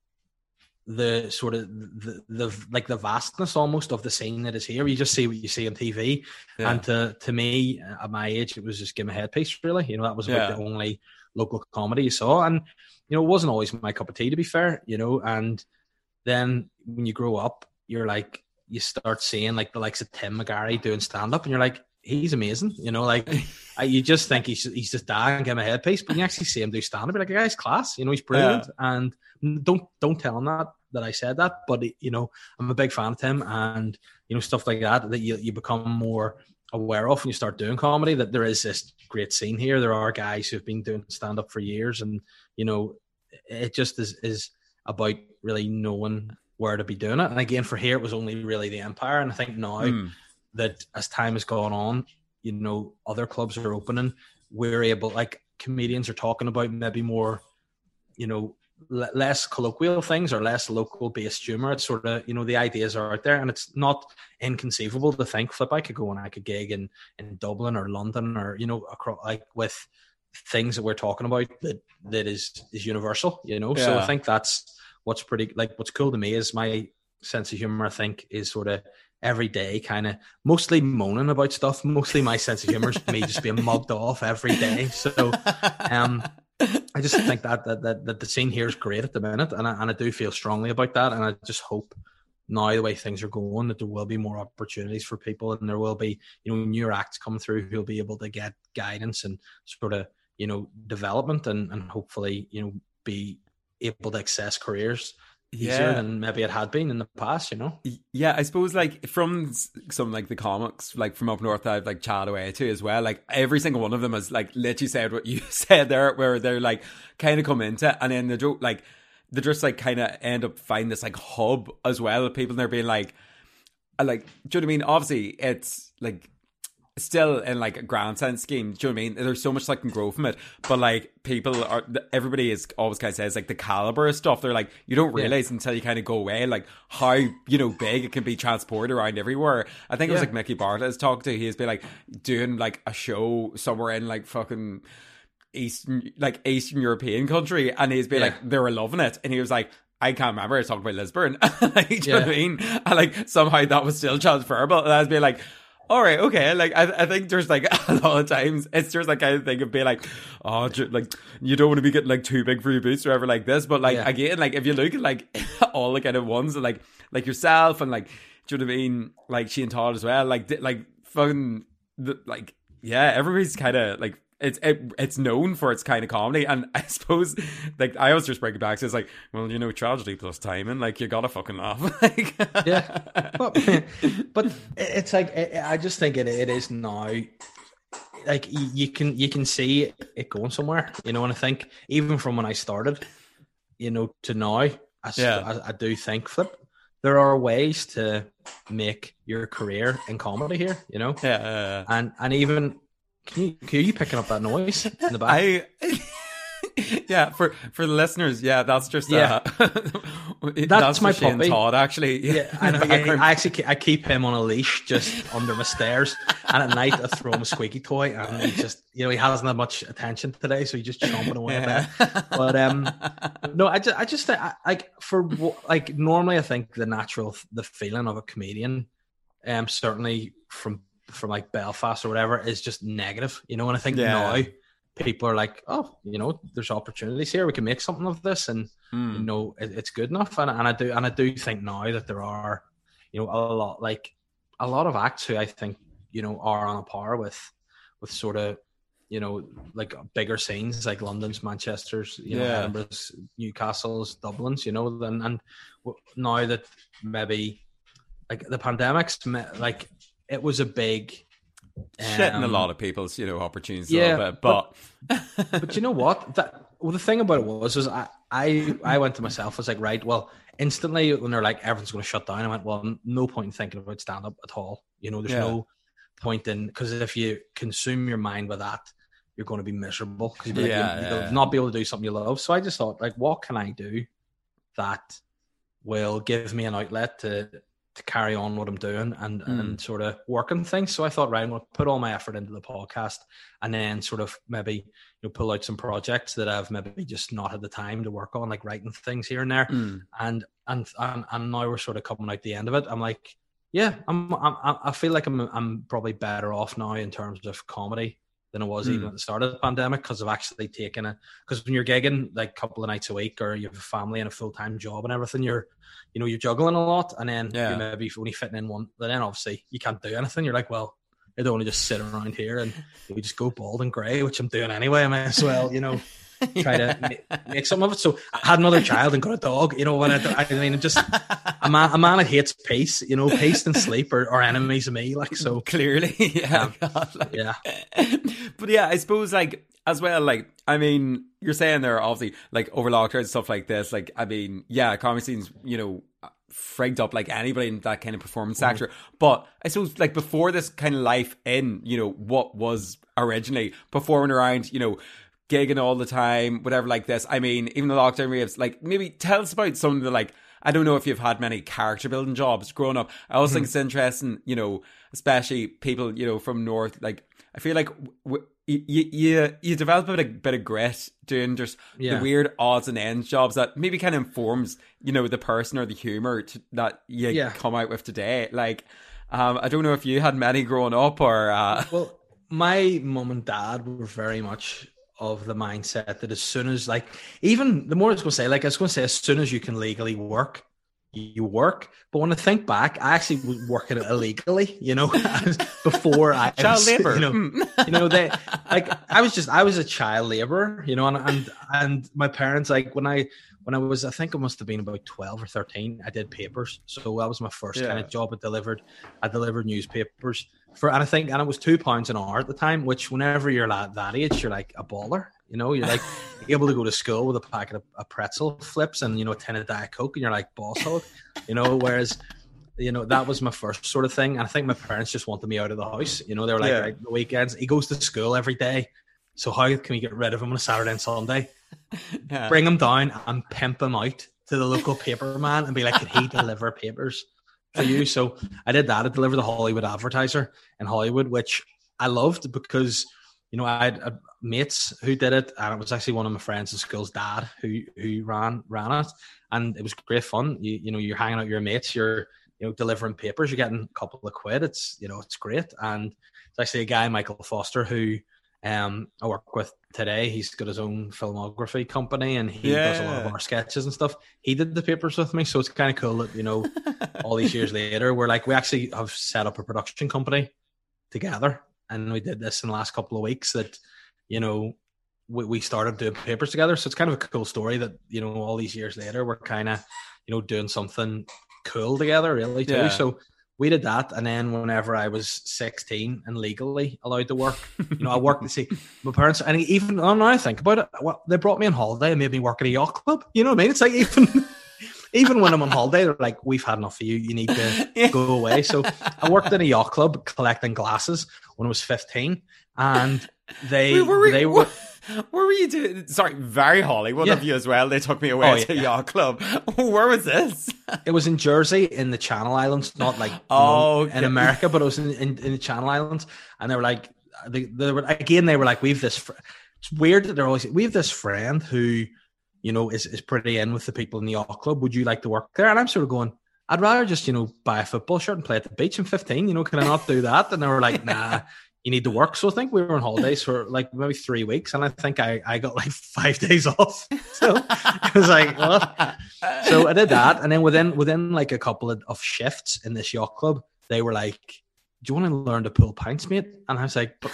[SPEAKER 1] the sort of the, the like the vastness almost of the scene that is here. You just see what you see on TV, yeah. and to to me at my age, it was just Give My Head Peace. Really, you know, that was yeah. the only local comedy you saw, and you know, it wasn't always my cup of tea to be fair, you know, and then when you grow up, you're like, you start seeing like the likes of Tim McGarry doing stand up, and you're like, he's amazing, you know, like I, you just think he's he's just dying, give him a headpiece, but you actually see him do stand up, like, the guy's class, you know, he's brilliant, yeah. and don't don't tell him that that I said that, but you know, I'm a big fan of him, and you know, stuff like that that you you become more aware of when you start doing comedy that there is this great scene here. There are guys who've been doing stand up for years, and you know, it just is is about really knowing where to be doing it. And again, for here, it was only really the Empire. And I think now mm. That as time has gone on, you know, other clubs are opening. We're able, like comedians are talking about maybe more, you know, l- less colloquial things or less local based humor. It's sort of, you know, the ideas are out there, and it's not inconceivable to think, flip, I could go and I could gig in in Dublin or London or you know, across like with things that we're talking about that that is is universal you know yeah. so i think that's what's pretty like what's cool to me is my sense of humor i think is sort of every day kind of mostly moaning about stuff mostly my sense of humor is me just being mugged off every day. So um i just think that that, that that the scene here is great at the minute and I, and I do feel strongly about that and i just hope now the way things are going that there will be more opportunities for people and there will be you know new acts come through who'll be able to get guidance and sort of you know development and and hopefully you know be able to access careers easier yeah. than maybe it had been in the past, you know?
[SPEAKER 2] Yeah, I suppose like from some like the comics, like from up north, I've like chatted away to as well. Like every single one of them has like literally said what you said there, where they're like kind of come into and then the joke like they just like kind of end up finding this like hub as well of people and they're being like, I like, do you know what I mean? Obviously, it's like still in like a grand sense scheme. Do you know what I mean? There's so much that can grow from it, but like people are, everybody is always kind of says like the caliber of stuff. They're like you don't realize yeah. until you kind of go away, like how you know big it can be transported around everywhere. I think it was like Mickey Bartlett has talked to. He's been like doing like a show somewhere in like fucking. Eastern, like Eastern European country, and he's been yeah. like, they were loving it, and he was like, I can't remember. I was talking about Lisburn. like, do you yeah. know what I mean? And like somehow that was still transferable. And I was being like, all right, okay. Like, I, I think there's like a lot of times it's just like kind of thing of being like, oh, like you don't want to be getting like too big for your boots or ever like this. But like yeah. again, like if you look at like all the kind of ones like like yourself and like, do you know what I mean? Like Shane Todd as well. Like like fucking the, like yeah, everybody's kind of like it's it, it's known for its kind of comedy, and I suppose like I always just bring it back to it's like, well, you know, tragedy plus timing, like you gotta fucking laugh, like
[SPEAKER 1] yeah, but, but it's like I just think it it is now. Like you can you can see it going somewhere, you know, and I think even from when I started, you know, to now, I, yeah. I, I do think flip there are ways to make your career in comedy here, you know.
[SPEAKER 2] Yeah, yeah,
[SPEAKER 1] and and even can you, can you picking up that noise in the back?
[SPEAKER 2] I, yeah, for for the listeners, yeah, that's just yeah. Uh,
[SPEAKER 1] that's, that's my puppy.
[SPEAKER 2] Todd, actually.
[SPEAKER 1] Yeah, I, yeah, I actually I keep him on a leash just under my stairs, and at night I throw him a squeaky toy, and he just you know he hasn't had much attention today, so he's just chomping away yeah. there. But um, no, I just I just like for like normally I think the natural the feeling of a comedian, um, certainly from from like Belfast or whatever is just negative, you know. And I think yeah. now people are like, oh, you know, there's opportunities here. We can make something of this, and mm. you know, it, it's good enough. And, and I do, and I do think now that there are, you know, a lot like a lot of acts who I think you know are on a par with with sort of you know like bigger scenes like London's, Manchester's, you know, Edinburgh's, Newcastle's, Dublin's, you know. And and now that maybe like the pandemic's like it was a big
[SPEAKER 2] shitting um, a lot of people's you know opportunities yeah, bit, but
[SPEAKER 1] but, but you know what? That well the thing about it was was I I I went to myself I was like right well instantly when they're like everyone's going to shut down I went well no point in thinking about stand up at all. You know there's yeah. no point in because if you consume your mind with that you're going to be miserable because you yeah, like, yeah, not be able to do something you love. So I just thought like what can I do that will give me an outlet to to carry on what I'm doing and mm. and sort of working things. So I thought, right, I'm going to put all my effort into the podcast, and then sort of maybe you know pull out some projects that I've maybe just not had the time to work on, like writing things here and there. Mm. And, and and and now we're sort of coming out the end of it. I'm like, yeah, I'm, I'm I feel like I'm I'm probably better off now in terms of comedy than it was mm. even at the start of the pandemic because I've actually taken it. Because when you're gigging like a couple of nights a week or you have a family and a full time job and everything, you're you know, you're juggling a lot, and then yeah. you maybe only fitting in one. But then obviously you can't do anything. You're like, well, I don't want to just sit around here and we just go bald and grey, which I'm doing anyway. I might as well, you know, try to make, make some of it. So I had another child and got a dog. You know what? I, I mean, just a man, a man that hates peace. You know, peace and sleep are, are enemies of me. Like so,
[SPEAKER 2] clearly, yeah,
[SPEAKER 1] God, like, yeah.
[SPEAKER 2] But yeah, I suppose like as well, like I mean, you're saying there obviously like over lockdown and stuff like this. Like I mean, yeah, comedy scenes, you know, frigged up like anybody in that kind of performance mm. sector. But I suppose like before this kind of life in, you know, what was originally performing around, you know, gigging all the time, whatever like this. I mean, even the lockdown raves, like maybe tell us about some of the like I don't know if you've had many character building jobs growing up. I also mm-hmm. think it's interesting, you know, especially people, you know, from North. Like, I feel like w- you, you you develop a bit of, bit of grit doing just yeah. the weird odds and ends jobs that maybe kind of informs, you know, the person or the humor to, that you yeah. come out with today. Like, um, I don't know if you had many growing up or. Uh...
[SPEAKER 1] Well, my mum and dad were very much of the mindset that as soon as like even the more I was to say like I was to say as soon as you can legally work you work but when I think back I actually was working illegally you know before I
[SPEAKER 2] child was, labor
[SPEAKER 1] you know hmm. you know they like I was just I was a child laborer you know and and and my parents like when I when I was, I think it must have been about 12 or 13, I did papers. So that was my first yeah. kind of job. I delivered, I delivered newspapers for, and I think, and it was two pounds an hour at the time, which whenever you're at that age, you're like a baller. You know, you're like able to go to school with a packet of, of pretzel flips and, you know, a tin of Diet Coke and you're like boss hog, you know, whereas you know, that was my first sort of thing. And I think my parents just wanted me out of the house. You know, they were like,
[SPEAKER 2] Yeah.
[SPEAKER 1] right, the weekends, he goes to school every day. So how can we get rid of him on a Saturday and Sunday?
[SPEAKER 2] Yeah.
[SPEAKER 1] Bring him down and pimp him out to the local paper man and be like, can he deliver papers for you? So I did that. I delivered the Holywood Advertiser in Holywood, which I loved because you know I had uh, mates who did it, and it was actually one of my friends in school's dad who who ran ran it, and it was great fun. You you know you're hanging out with your mates, you're you know delivering papers, you're getting a couple of quid. It's you know it's great, and it's actually a guy Michael Foster who um I work with today. He's got his own filmography company, and he does a lot of our sketches and stuff. He did the papers with me, so it's kind of cool that you know all these years later, we're like, we actually have set up a production company together. And we did this in the last couple of weeks that, you know, we, we started doing papers together. So it's kind of a cool story that, you know, all these years later, we're kind of, you know, doing something cool together, really, too.
[SPEAKER 2] Yeah.
[SPEAKER 1] So we did that. And then whenever I was 16 and legally allowed to work, you know, I worked to see my parents, and even oh, now I think about it, well, they brought me on holiday and made me work at a yacht club. You know what I mean? It's like even. Even when I'm on holiday, they're like, "We've had enough of you. You need to
[SPEAKER 2] Yeah.
[SPEAKER 1] go away." So I worked in a yacht club collecting glasses when I was 15, and they
[SPEAKER 2] Wait, were we-
[SPEAKER 1] they were
[SPEAKER 2] What were you doing? Sorry, very Hollywood
[SPEAKER 1] Yeah.
[SPEAKER 2] of you as well. They took me oh, away
[SPEAKER 1] Oh,
[SPEAKER 2] to
[SPEAKER 1] yeah.
[SPEAKER 2] yacht club. Where was this?
[SPEAKER 1] it was in Jersey in the Channel Islands, not like you
[SPEAKER 2] Oh,
[SPEAKER 1] know, in. America, but it was in, in, in the Channel Islands, and they were like they, they were again they were like we've this. Fr-. It's weird that they're always we have this friend who you know is is pretty in with the people in the yacht club. Would you like to work there? And I'm sort of going. I'd rather just, you know, buy a football shirt and play at the beach. I'm 15, you know, can I not do that? And they were like, nah, you need to work. So I think we were on holidays for like maybe three weeks. And I think I, I got like five days off. So it was like, what? So I did that. And then within, within like a couple of, of shifts in this yacht club, they were like, do you want to learn to pull pints, mate? And I was like, but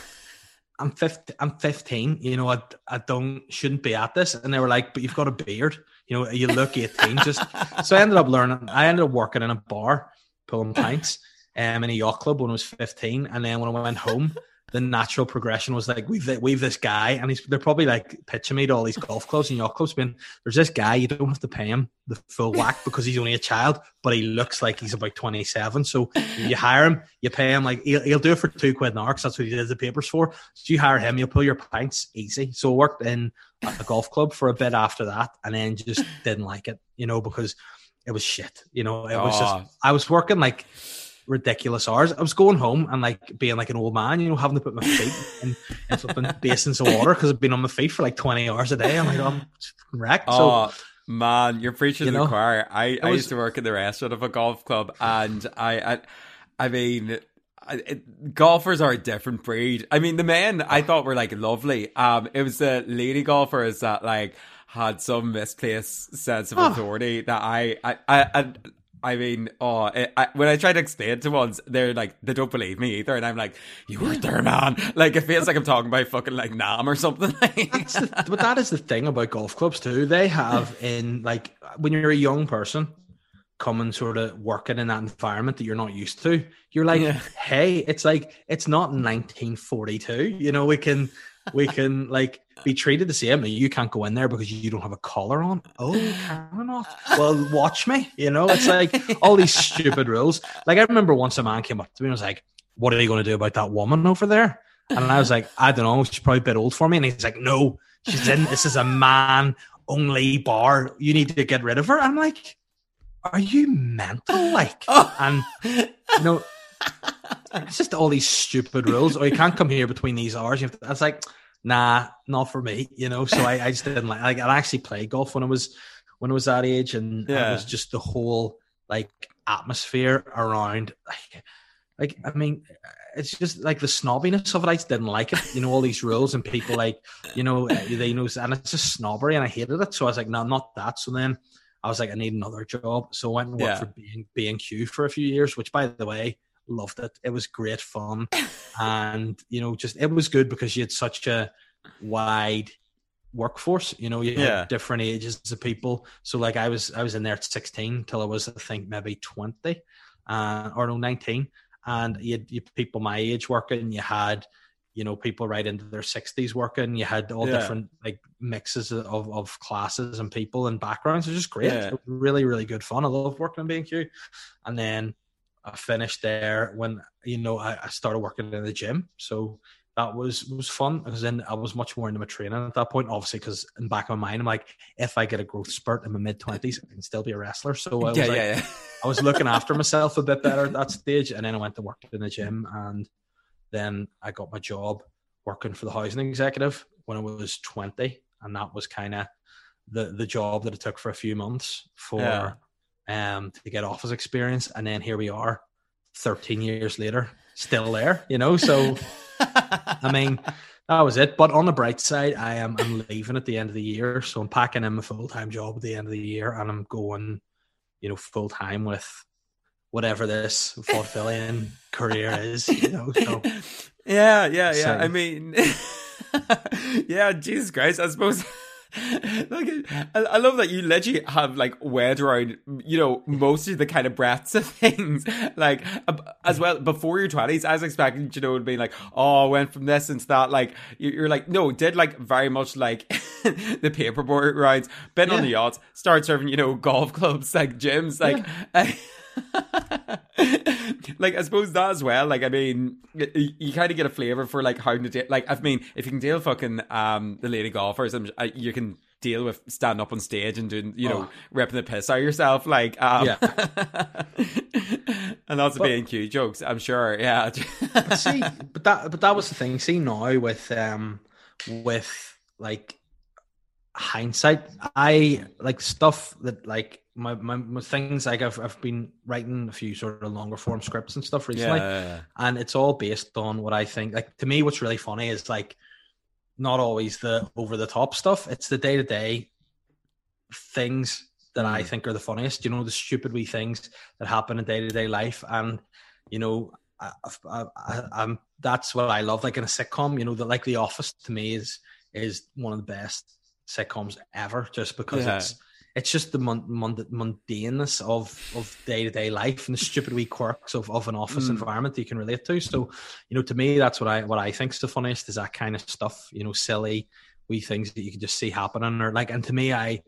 [SPEAKER 1] I'm 15, I'm 15, you know, I, I don't, shouldn't be at this. And they were like, but you've got a beard, you know, you look 18. Just, so I ended up learning, I ended up working in a bar, pulling pints, um, in a yacht club when I was 15. And then when I went home, the natural progression was like, we've, we've this guy, and he's, they're probably like pitching me to all these golf clubs and yacht clubs, being, there's this guy, you don't have to pay him the full whack because he's only a child, but he looks like he's about 27. So you hire him, you pay him, like, he'll, he'll do it for two quid an hour because that's what he did the papers for. So you hire him, you'll pull your pints easy. So I worked in a golf club for a bit after that and then just didn't like it, you know, because it was shit. You know, it was
[SPEAKER 2] Oh.
[SPEAKER 1] just, I was working like ridiculous hours. I was going home and like being like an old man, you know, having to put my feet in, in flipping basins of water because I've been on my feet for like 20 hours a day. I'm like, I'm wrecked. So,
[SPEAKER 2] Oh man, you're preaching
[SPEAKER 1] You
[SPEAKER 2] to the choir. I, I used to work in the restaurant of a golf club, and I, I, I mean, I, it, golfers are a different breed. I mean, the men I thought were like lovely. Um, it was the lady golfers that like had some misplaced sense of
[SPEAKER 1] Oh.
[SPEAKER 2] authority that I, I, I, I mean, oh, I, I, when I try to explain to ones, they're like, they don't believe me either, and I'm like, you weren't there, man. Like, it feels like I'm talking about fucking like Nam or something.
[SPEAKER 1] The, but that is the thing about golf clubs too. They have in like when you're a young person coming sort of working in that environment that you're not used to, you're like,
[SPEAKER 2] Yeah.
[SPEAKER 1] hey, it's like it's not 1942. You know, we can we can like be treated the same. You can't go in there because you don't have a collar on. Oh, can? Well, watch me. You know, it's like all these stupid rules. Like I remember once a man came up to me and was like, "What are you going to do about that woman over there?" And I was like, "I don't know. She's probably a bit old for me." And he's like, "No, she's in. This is a man only bar. You need to get rid of her." I'm like, "Are you mental?" Like,
[SPEAKER 2] Oh.
[SPEAKER 1] and you know, it's just all these stupid rules. Or you can't come here between these hours. You have to, I was like, nah, not for me. You know, so I, I just didn't like. Like I actually played golf when I was when I was that age, and
[SPEAKER 2] Yeah.
[SPEAKER 1] it was just the whole like atmosphere around. Like, like I mean, it's just like the snobbiness of it. I just didn't like it. You know, all these rules and people like you know uh, they know, and it's just snobbery, and I hated it. So I was like, no, not that. So then. I was like, I need another job. So I went and worked
[SPEAKER 2] Yeah.
[SPEAKER 1] for B B and Q for a few years, which by the way, loved it. It was great fun. and, you know, just it was good because you had such a wide workforce. You know, you
[SPEAKER 2] Yeah.
[SPEAKER 1] had different ages of people. So like I was I was in there at 16 till I was I think maybe 20 uh, or no 19. And you had, you had people my age working, you had you know people right into their 60s working you had all
[SPEAKER 2] Yeah.
[SPEAKER 1] different like mixes of, of classes and people and backgrounds it was just great
[SPEAKER 2] Yeah.
[SPEAKER 1] Really really good fun i love working in b&q and then I finished there when you know I, I started working in the gym. So that was was fun because then I was much more into my training at that point. Obviously, because in back of my mind, I'm like, if I get a growth spurt in my mid twenties, I can still be a wrestler. So I was
[SPEAKER 2] Yeah,
[SPEAKER 1] like,
[SPEAKER 2] yeah, yeah.
[SPEAKER 1] I was looking after myself a bit better at that stage, and then I went to work in the gym, and then I got my job working for the housing executive when I was twenty, and that was kind of the the job that it took for a few months for. Um to get office experience, and then here we are, thirteen years later, still there, you know. So I mean. That was it. But on the bright side, I am I'm leaving at the end of the year, so I'm packing in my full time job at the end of the year, and I'm going, you know, full time with whatever this fulfilling career is. You know, so
[SPEAKER 2] yeah, yeah, yeah.
[SPEAKER 1] So-
[SPEAKER 2] I mean, yeah, Jesus Christ. I suppose. Like, I, I love that you literally have like wed around, you know, most of the kind of breadths of things. Like, as well, before your 20s, I was expecting, you know, to be like, oh, I went from this into that. Like, you- you're like, no, did like very much like the paperboard rides, been on the yachts, start serving, you know, golf clubs, like gyms, like. like I suppose that as well. Like I mean, you, you kind of get a flavor for like how to deal. Like I mean, if you can deal fucking um the lady golfers, you can deal with standing up on stage and doing you know
[SPEAKER 1] Oh.
[SPEAKER 2] ripping the piss out of yourself. Like um,
[SPEAKER 1] Yeah.
[SPEAKER 2] and lots of
[SPEAKER 1] But-
[SPEAKER 2] being cute jokes. I'm sure. Yeah.
[SPEAKER 1] but see, but that but that was the thing. See now with um with like hindsight, I like stuff that like my, my, my things like I've I've been writing a few sort of longer form scripts and stuff recently.
[SPEAKER 2] yeah.
[SPEAKER 1] and it's all based on what I think. Like to me, what's really funny is like not always the over the top stuff. It's the day to day things that I
[SPEAKER 2] Mm.
[SPEAKER 1] think are the funniest. You know, the stupid wee things that happen in day to day life, and you know, I, I, I, I'm that's what I love. Like in a sitcom, you know, that like The Office to me is is one of the best sitcoms ever, just because
[SPEAKER 2] Yeah.
[SPEAKER 1] it's it's just the mun- mun- mundaneness of of day to day life and the stupid wee quirks of, of an office
[SPEAKER 2] Mm.
[SPEAKER 1] environment that you can relate to. So, you know, to me, that's what I what I think's the funniest is that kind of stuff. You know, silly wee things that you can just see happening, or like. And to me, I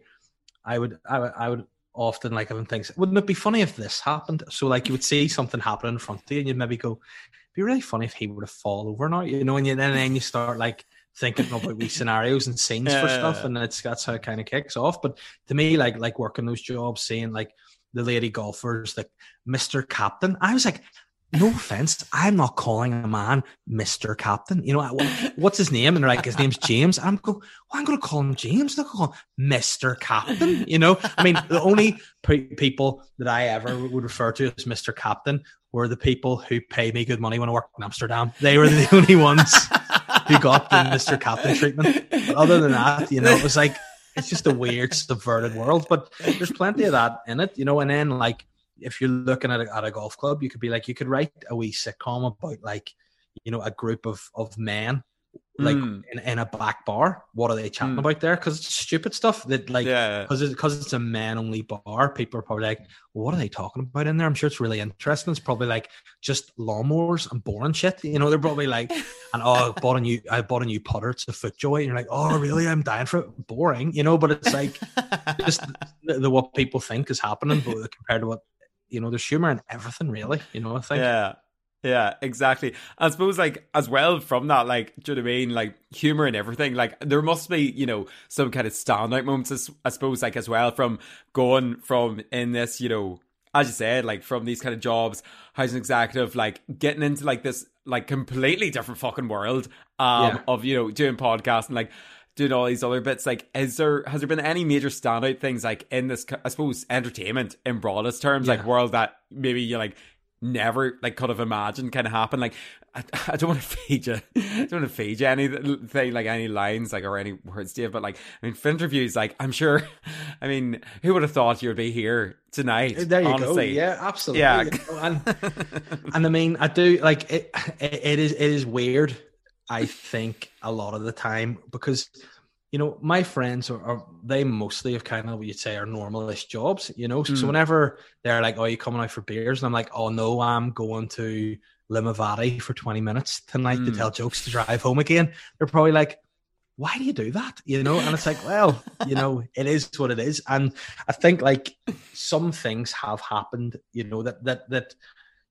[SPEAKER 1] I would I would, I would often like even think, wouldn't it be funny if this happened? So like you would see something happen in front of you, and you'd maybe go, it'd be really funny if he were to fall over now, you know, and you, then then you start like thinking about wee scenarios and scenes for stuff,
[SPEAKER 2] Yeah.
[SPEAKER 1] and it's that's how it kind of kicks off. But to me, like like working those jobs, seeing like the lady golfers, like Mr. Captain, I was like. No offense, I'm not calling a man Mr. Captain. You know, what's his name? And they're like, his name's James. I'm going, well, I'm going to call him James. I'm not going to call him Mr. Captain. You know, I mean, the only pe- people that I ever would refer to as Mr. Captain were the people who pay me good money when I work in Amsterdam. They were the only ones who got the Mr. Captain treatment. But other than that, you know, it was like it's just a weird, subverted world. But there's plenty of that in it, you know. And then like if you're looking at a, at a golf club, you could be like, you could write a wee sitcom about like, you know, a group of of men like
[SPEAKER 2] Mm.
[SPEAKER 1] in, in a back bar. What are they chatting
[SPEAKER 2] Mm.
[SPEAKER 1] about there? Because it's stupid stuff that like
[SPEAKER 2] yeah.
[SPEAKER 1] because it's, it's a man only bar, people are probably like, well, what are they talking about in there? I'm sure it's really interesting. It's probably like just lawnmowers and boring shit. You know, they're probably like, and oh, I bought a new, I bought a new putter. It's a FootJoy. And you're like, oh, really? I'm dying for it. Boring, you know, but it's like just the, the what people think is happening but compared to what, you know, there's humor in everything, really. You know, I think.
[SPEAKER 2] Yeah. Yeah, exactly. I suppose, like, as well from that, like, do you know what I mean? Like, humor and everything. Like, there must be, you know, some kind of standout moments, as- I suppose, like, as well from going from in this, you know, as you said, like, from these kind of jobs, housing executive, like, getting into, like, this, like, completely different fucking world, um,
[SPEAKER 1] Yeah.
[SPEAKER 2] of, you know, doing podcasts and, like, doing all these other bits. Like, is there, has there been any major standout things, like, in this, I suppose, entertainment in broadest terms, like, world that maybe you like, never like could have imagined of happen. Like I, I don't want to feed you, I don't want to feed you anything like any lines like or any words, Dave. But like I mean, Finterviews, like I'm sure. I mean, who would have thought you'd be here tonight?
[SPEAKER 1] There you
[SPEAKER 2] honestly.
[SPEAKER 1] go. Yeah, absolutely.
[SPEAKER 2] Yeah.
[SPEAKER 1] And and I mean, I do like it, it. It is it is weird. I think a lot of the time because you know my friends are, are they mostly have kind of what you'd say are normalist jobs. You know, so
[SPEAKER 2] Mm.
[SPEAKER 1] whenever they're like, "Oh, you coming out for beers?" and I'm like, "Oh no, I'm going to Limavady for 20 minutes tonight to
[SPEAKER 2] Mm.
[SPEAKER 1] tell jokes to drive home again." They're probably like. Why do you do that? You know, and it's like, well, you know, it is what it is. And I think like some things have happened, you know, that that that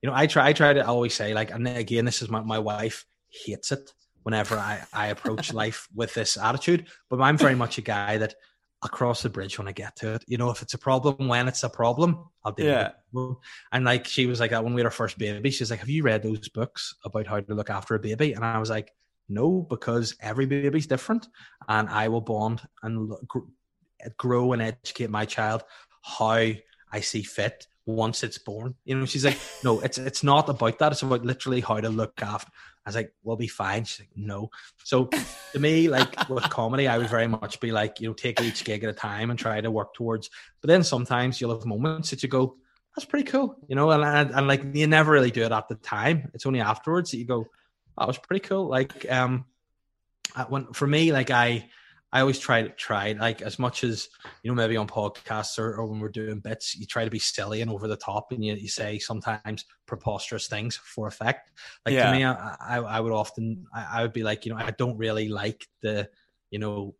[SPEAKER 1] you know, I try, I try to always say like, and again, this is my my wife hates it whenever I I approach life with this attitude, but I'm very much a guy that I'll cross the bridge when I get to it. You know, if it's a problem, when it's a problem, I'll deal
[SPEAKER 2] Yeah.
[SPEAKER 1] with it. And like she was like that when we had our first baby. She's like, "Have you read those books about how to look after a baby?" And I was like, "No, because every baby's different, and I will bond and grow and educate my child how I see fit once it's born." You know, she's like, "No, it's it's not about that. It's about literally how to look after." I was like, "We'll be fine." She's like, "No." So to me, like with comedy, I would very much be like, you know, take each gig at a time and try to work towards. But then sometimes you'll have moments that you go, that's pretty cool, you know, and, and and like you never really do it at the time. It's only afterwards that you go, that was pretty cool. Like um, when for me, like I. I always try to try like as much as you know maybe on podcasts or, or when we're doing bits you try to be silly and over the top and you, you say sometimes preposterous things for effect like
[SPEAKER 2] Yeah.
[SPEAKER 1] to me I, I, I would often I, I would be like you know I don't really like the you know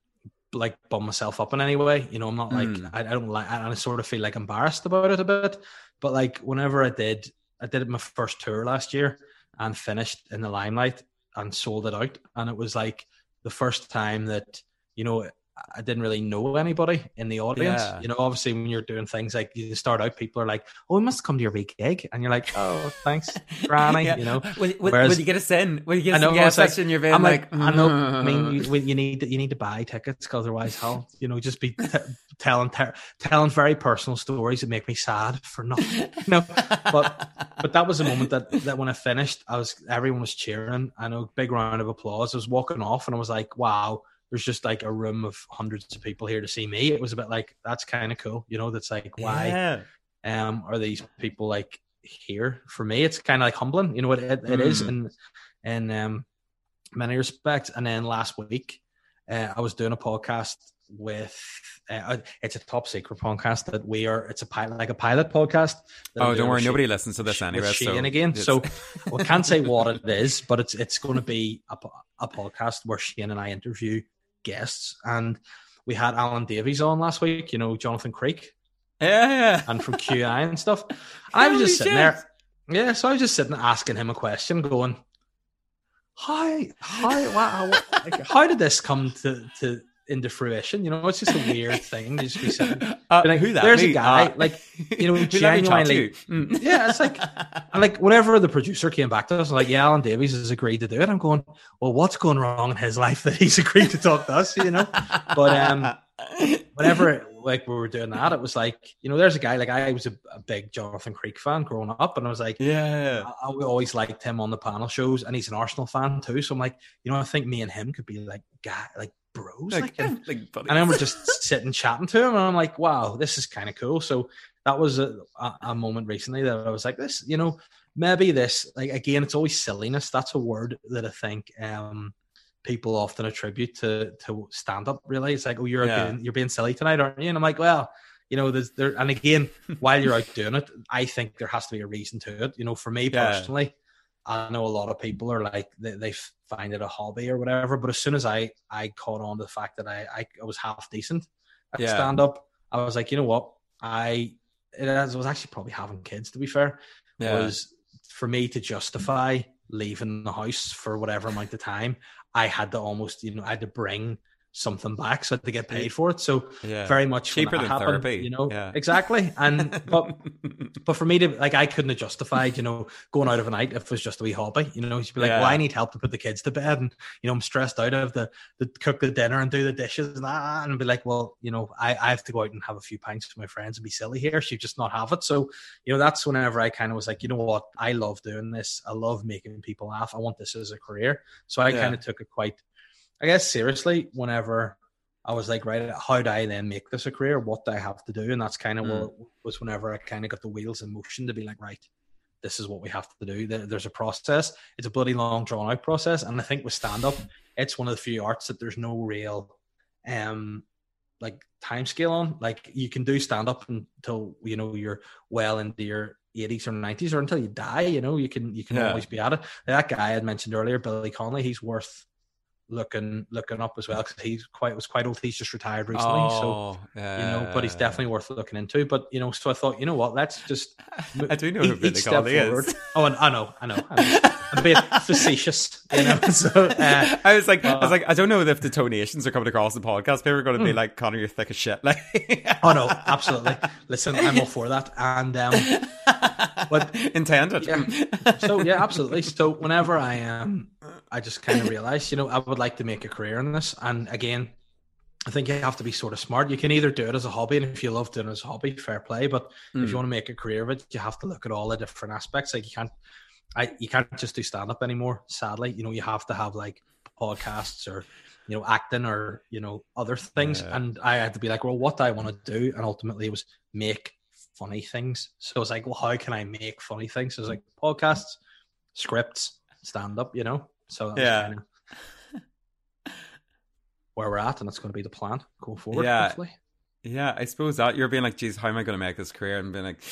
[SPEAKER 1] like bum myself up in any way you know I'm not like
[SPEAKER 2] Mm.
[SPEAKER 1] I, I don't like I, I sort of feel like embarrassed about it a bit but like whenever I did I did it my first tour last year and finished in the limelight and sold it out and it was like the first time that you know I didn't really know anybody in the audience.
[SPEAKER 2] Yeah.
[SPEAKER 1] You know, obviously when you're doing things like you start out, people are like, "Oh, we must come to your big gig," and you're like, "Oh, thanks, Granny."
[SPEAKER 2] Yeah.
[SPEAKER 1] You know,
[SPEAKER 2] when, when,
[SPEAKER 1] Whereas-
[SPEAKER 2] when you get us in, when you get us in gas
[SPEAKER 1] like,
[SPEAKER 2] in your van,
[SPEAKER 1] I'm
[SPEAKER 2] like,
[SPEAKER 1] like, I know. I mean,
[SPEAKER 2] "Mm."
[SPEAKER 1] you, you need to, you need to buy tickets because otherwise, hell, you know, just be t- telling ter- telling very personal stories that make me sad for nothing. No, but but that was a moment that that when I finished, I was everyone was cheering. I know, big round of applause. I was walking off, and I was like, wow. There's just like a room of hundreds of people here to see me. It was a bit like that's kind of cool, you know. That's like why
[SPEAKER 2] Yeah.
[SPEAKER 1] um are these people like here for me it's kind of like humbling you know it, it, it is
[SPEAKER 2] Mm.
[SPEAKER 1] and in um many respects and then last week uh, i was doing a podcast with uh, it's a top secret podcast that we are it's a pilot like a pilot podcast
[SPEAKER 2] Oh, don't worry, nobody
[SPEAKER 1] Shane-
[SPEAKER 2] listens to this anyway. So
[SPEAKER 1] Shane again
[SPEAKER 2] it's-
[SPEAKER 1] so we can't say what it is but it's it's going to be a, a podcast where Shane and I interview guests and we had Alan Davies on last week you know Jonathan Creek
[SPEAKER 2] yeah, yeah.
[SPEAKER 1] and from QI and stuff. And I was just sitting
[SPEAKER 2] shit.
[SPEAKER 1] there. Yeah, so I was just sitting asking him a question, going, "Hi, hi, wow, how did this come to to into fruition?" You know, it's just a weird thing to just be sitting.
[SPEAKER 2] Uh,
[SPEAKER 1] like,
[SPEAKER 2] who that?
[SPEAKER 1] there's
[SPEAKER 2] Me?
[SPEAKER 1] a guy,
[SPEAKER 2] Uh,
[SPEAKER 1] like, you know,
[SPEAKER 2] who let me chat to
[SPEAKER 1] genuinely-
[SPEAKER 2] you? Mm.
[SPEAKER 1] Yeah, it's like, and like whenever the producer came back to us, like, yeah, Alan Davies has agreed to do it. I'm going, well, what's going wrong in his life that he's agreed to talk to us? You know, But, um, whenever like we were doing that, it was like, you know, there's a guy like I was a, a big Jonathan Creek fan growing up, and I was like,
[SPEAKER 2] yeah,
[SPEAKER 1] I, I always liked him on the panel shows, and he's an Arsenal fan too. So I'm like, you know, I think me and him could be like guy like bros, like,
[SPEAKER 2] like,
[SPEAKER 1] and,
[SPEAKER 2] like buddies.
[SPEAKER 1] and then we're just sitting chatting to him, and I'm like, wow, this is kind of cool. So that was a, a, a moment recently that I was like, this, you know, maybe this, like again, it's always silliness. That's a word that I think um people often attribute to to stand up. Really, it's like, oh, you're
[SPEAKER 2] Yeah.
[SPEAKER 1] being, you're being silly tonight, aren't you? And I'm like, well. You know, there's there, and again, while you're out doing it, I think there has to be a reason to it. You know, for me
[SPEAKER 2] Yeah.
[SPEAKER 1] personally, I know a lot of people are like they, they find it a hobby or whatever. But as soon as I I caught on to the fact that I I, I was half decent at
[SPEAKER 2] Yeah.
[SPEAKER 1] stand up, I was like, you know what, I it was, actually probably having kids. To be fair,
[SPEAKER 2] yeah.
[SPEAKER 1] was for me to justify leaving the house for whatever amount of time. I had to almost you know I had to bring something back so they get paid for it. So
[SPEAKER 2] yeah.
[SPEAKER 1] very much
[SPEAKER 2] Cheaper than
[SPEAKER 1] happened,
[SPEAKER 2] therapy,
[SPEAKER 1] you know
[SPEAKER 2] yeah.
[SPEAKER 1] exactly. And but but for me to like, I couldn't have justified, you know, going out of a night if it was just a wee hobby. You know, you'd be like,
[SPEAKER 2] Yeah.
[SPEAKER 1] "Well, I need help to put the kids to bed, and you know, I'm stressed out of the the cook the dinner and do the dishes and that." And be like, "Well, you know, I, I have to go out and have a few pints with my friends and be silly here. So you just not have it." So you know, that's whenever I kind of was like, "You know what? I love doing this. I love making people laugh. I want this as a career." So I
[SPEAKER 2] Yeah.
[SPEAKER 1] kind of took it quite, I guess, seriously. Whenever I was like, right, how do I then make this a career? What do I have to do? And that's kind of
[SPEAKER 2] Mm.
[SPEAKER 1] what was whenever I kind of got the wheels in motion to be like, right, this is what we have to do. There's a process. It's a bloody long, drawn out process. And I think with stand up, it's one of the few arts that there's no real, um, like time scale on. Like you can do stand up until you know you're well into your 80s or 90s or until you die. You know, you can you can
[SPEAKER 2] Yeah.
[SPEAKER 1] always be at it. That guy I had mentioned earlier, Billy Connolly, he's worth looking looking up as well because he's quite was quite old. He's just retired recently,
[SPEAKER 2] Oh,
[SPEAKER 1] so you know, but he's definitely worth looking into. But you know, so I thought, you know what, let's just
[SPEAKER 2] I do know
[SPEAKER 1] each-
[SPEAKER 2] who
[SPEAKER 1] each step
[SPEAKER 2] Connolly is.
[SPEAKER 1] forward. Oh, and I know, I know. I know. a bit facetious, you know. So uh,
[SPEAKER 2] I was like, I was
[SPEAKER 1] Uh,
[SPEAKER 2] like, I don't know if the tonations are coming across the podcast. People are going to be like, Connor, you're thick as shit. Like,
[SPEAKER 1] oh no, absolutely. Listen, I'm all for that, and um, but
[SPEAKER 2] intended.
[SPEAKER 1] yeah. So yeah, absolutely. So whenever I um, I just kind of realized, you know, I would like to make a career in this, and again. I think you have to be sort of smart. You can either do it as a hobby, and if you love doing it as a hobby, fair play. But if you hmm. want to make a career of it, you have to look at all the different aspects. Like you can't, I you can't just do stand up anymore. Sadly, you know you have to have like podcasts or you know acting or you know other things.
[SPEAKER 2] Yeah.
[SPEAKER 1] And I had to be like, well, what do I want to do? And ultimately, it was make funny things. So I was like, well, how can I make funny things? So it was like podcasts, scripts, stand up. You know, so
[SPEAKER 2] Yeah.
[SPEAKER 1] where we're at, and that's going to be the plan going forward.
[SPEAKER 2] Yeah.
[SPEAKER 1] hopefully.
[SPEAKER 2] Yeah, I suppose that you're being like, geez, how am I going to make this career? And being like,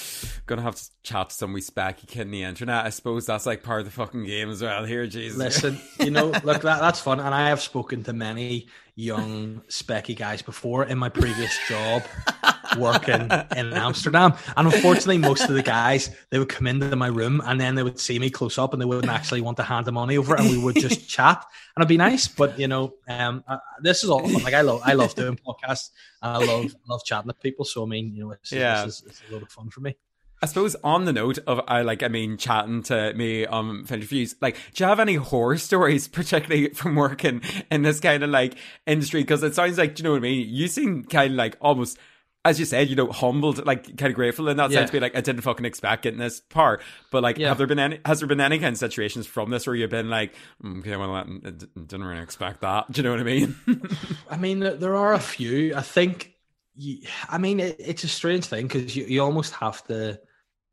[SPEAKER 2] gonna have to chat to some wee specky kid in the internet. I suppose that's like part of the fucking game as well. Here, Jesus.
[SPEAKER 1] Listen, you know, look, that that's fun, and I have spoken to many young specky guys before in my previous job working in Amsterdam, and unfortunately, most of the guys they would come into my room and then they would see me close up, and they wouldn't actually want to hand the money over, and we would just chat, and it'd be nice. But you know, um, uh, this is all fun. Like I love, I love doing podcasts, and I love, love chatting to people. So I mean, you know, it's,
[SPEAKER 2] Yeah.
[SPEAKER 1] is, it's a lot of fun for me.
[SPEAKER 2] I suppose on the note of I like I mean chatting to me um interviews, like do you have any horror stories, particularly from working in this kind of like industry? Because it sounds like do you know what I mean. You seem kind of like almost. As you said, you know, humbled, like kind of grateful in that
[SPEAKER 1] Yeah.
[SPEAKER 2] sense. Be like, I didn't fucking expect getting this part, but like,
[SPEAKER 1] Yeah.
[SPEAKER 2] have there been any? Has there been any kind of situations from this where you've been like, "Mm, okay, well, I didn't really expect that. Do you know what I mean?
[SPEAKER 1] I mean, there- there are a few. I think. You, I mean, it, it's a strange thing because you, you almost have to,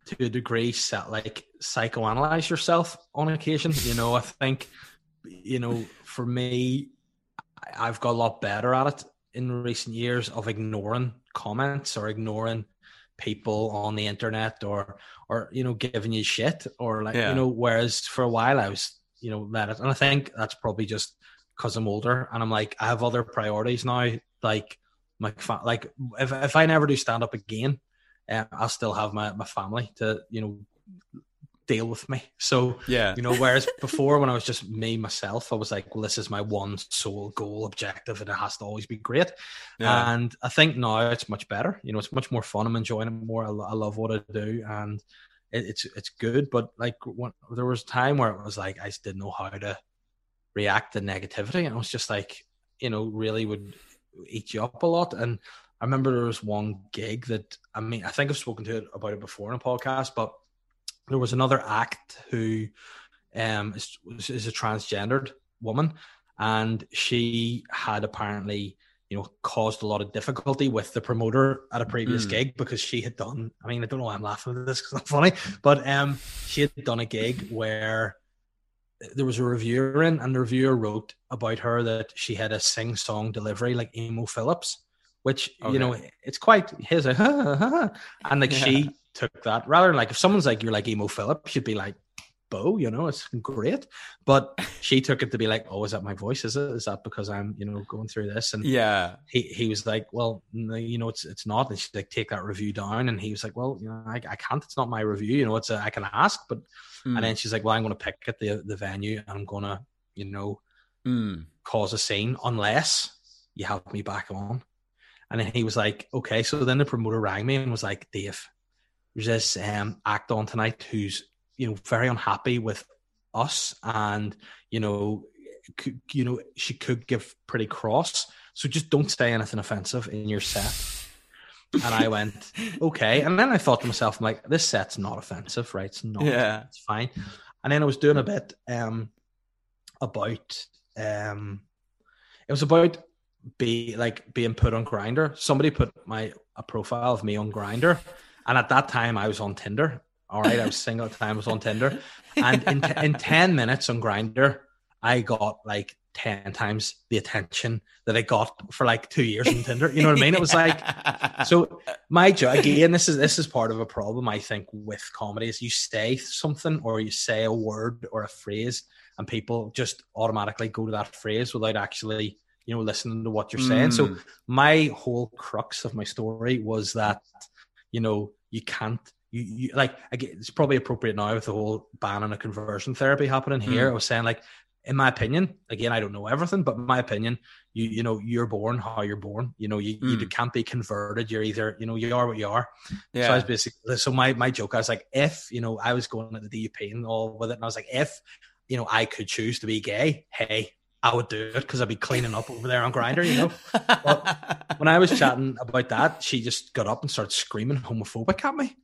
[SPEAKER 1] to a degree, set like psychoanalyze yourself on occasion. You know, I think, you know, for me, I've got a lot better at it in recent years of ignoring comments or ignoring people on the internet or or you know giving you shit or like
[SPEAKER 2] Yeah.
[SPEAKER 1] you know whereas for a while I was you know let it and I think that's probably just because I'm older and I'm like I have other priorities now like my fa- like if if I never do stand up again uh, I'll still have my my family to you know deal with me. So
[SPEAKER 2] yeah,
[SPEAKER 1] you know whereas before when i was just me myself i was like well this is my one sole goal objective and it has to always be great.
[SPEAKER 2] Yeah,
[SPEAKER 1] and i think now it's much better. You know it's much more fun. I'm enjoying it more. I, I love what i do and it, it's it's good. But like when, there was a time where it was like i just didn't know how to react to negativity and i was just like you know really would eat you up a lot. And i remember there was one gig that i mean i think i've spoken to it about it before in a podcast but there was another act who um is, is a transgendered woman and she had apparently you know caused a lot of difficulty with the promoter at a previous
[SPEAKER 2] Mm.
[SPEAKER 1] gig because she had done i mean i don't know why i'm laughing at this because it's not funny but um she had done a gig where there was a reviewer in and the reviewer wrote about her that she had a sing-song delivery like Emo Philips which you know it's quite his and like
[SPEAKER 2] Yeah.
[SPEAKER 1] she took that rather than like if someone's like you're like Emo Philips you'd be like bo you know it's great but she took it to be like oh is that my voice is it is that because i'm you know going through this and
[SPEAKER 2] yeah,
[SPEAKER 1] he, he was like, well, no, you know, it's it's not. And she's like, take that review down. And he was like, well, you know, I, I can't. It's not my review. You know, it's a, I can ask, but
[SPEAKER 2] Mm,
[SPEAKER 1] and then she's like, well, I'm going to pick at the the venue and I'm going to, you know,
[SPEAKER 2] mm,
[SPEAKER 1] cause a scene unless you have me back on. And then he was like, okay. So then the promoter rang me and was like, Dave, there's this um, act on tonight who's you know very unhappy with us, and you know, could, you know, she could give pretty cross. So just don't say anything offensive in your set. And I went, okay. And then I thought to myself, I'm like, this set's not offensive, right? It's not.
[SPEAKER 2] Yeah.
[SPEAKER 1] It's fine. And then I was doing a bit um about um it was about be like being put on Grindr. Somebody put my a profile of me on Grindr. And at that time I was on Tinder. All right, I was single at the time, I was on Tinder. And in, in 10 minutes on Grindr, I got like 10 times the attention that I got for like two years on Tinder. You know what I mean? It was like, so my job, again, this is, this is part of a problem, I think, with comedy is you say something or you say a word or a phrase and people just automatically go to that phrase without actually, you know, listening to what you're saying. So
[SPEAKER 2] Mm.
[SPEAKER 1] my whole crux of my story was that, you know, you can't, you, you like, again, it's probably appropriate now with the whole ban on a conversion therapy happening here.
[SPEAKER 2] Mm.
[SPEAKER 1] I was saying, like, in my opinion, again, I don't know everything, but my opinion, you you know, you're born how you're born. You know, you, you
[SPEAKER 2] Mm.
[SPEAKER 1] can't be converted. You're either, you know, you are what you are. Yeah. So I was basically so my my joke, I was like, if you know, I was going at the DUP and all with it, and I was like, if you know, I could choose to be gay, hey, I would do it because I'd be cleaning up over there on Grindr, you know. When I was chatting about that, she just got up and started screaming homophobic at me.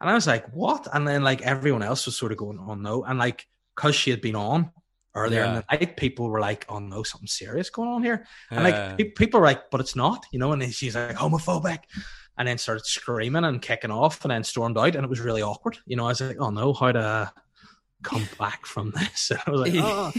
[SPEAKER 1] And I was like, what? And then like everyone else was sort of going, oh no. And like, because she had been on earlier in the night, people were like, oh no, something serious going on here. And
[SPEAKER 2] Yeah.
[SPEAKER 1] like pe- people were like, but it's not, you know. And then she's like homophobic, and then started screaming and kicking off, and then stormed out, and it was really awkward. You know, I was like, oh no, how to come back from this? And I was like, oh.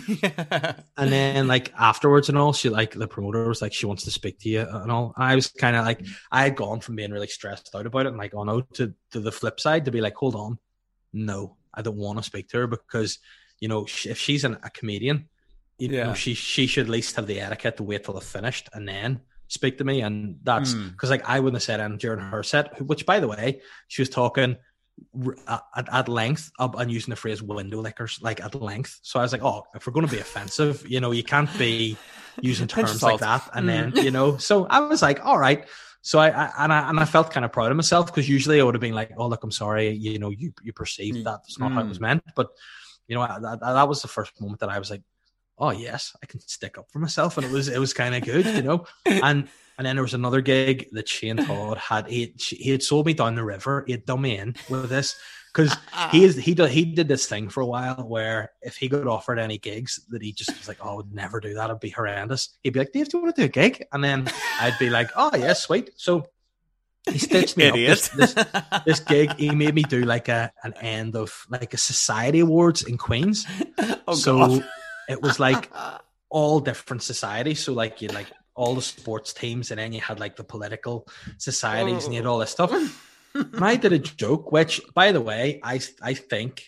[SPEAKER 1] And then like afterwards and all, she like the promoter was like, she wants to speak to you and all. And I was kind of like, I had gone from being really stressed out about it and like, oh no, to to the flip side to be like, hold on, no, I don't want to speak to her because you know if she's an, a comedian, you
[SPEAKER 2] Yeah.
[SPEAKER 1] know she she should at least have the etiquette to wait till I've finished and then speak to me. And that's
[SPEAKER 2] Mm.
[SPEAKER 1] because like I wouldn't have said anything during her set, which by the way, she was talking at, at length up and using the phrase window lickers like at length. So I was like, oh, if we're going to be offensive, you know, you can't be using terms like that. And then, you know, so I was like, all right. So I, I and I and I felt kind of proud of myself because usually I would have been like, oh look, I'm sorry, you know, you you perceived
[SPEAKER 2] Mm.
[SPEAKER 1] that that's not how it was
[SPEAKER 2] Mm.
[SPEAKER 1] meant. But you know, that, that was the first moment that I was like, oh yes, I can stick up for myself, and it was it was kind of good, you know. And and then there was another gig that Shane Todd had. He, he had sold me down the river. He had done me in with this because uh-uh. he is he did he did this thing for a while where if he got offered any gigs that he just was like, oh, I would never do that. It'd be horrendous. He'd be like, Dave, do you want to do a gig? And then I'd be like, oh yeah, sweet. So he stitched me
[SPEAKER 2] Idiot.
[SPEAKER 1] up this, this, this gig. He made me do like a an end of like a society awards in Queen's.
[SPEAKER 2] oh,
[SPEAKER 1] so
[SPEAKER 2] God.
[SPEAKER 1] it was like all different societies. So like you like all the sports teams, and then you had like the political societies, and you had all this stuff. And I did a joke, which, by the way, I I think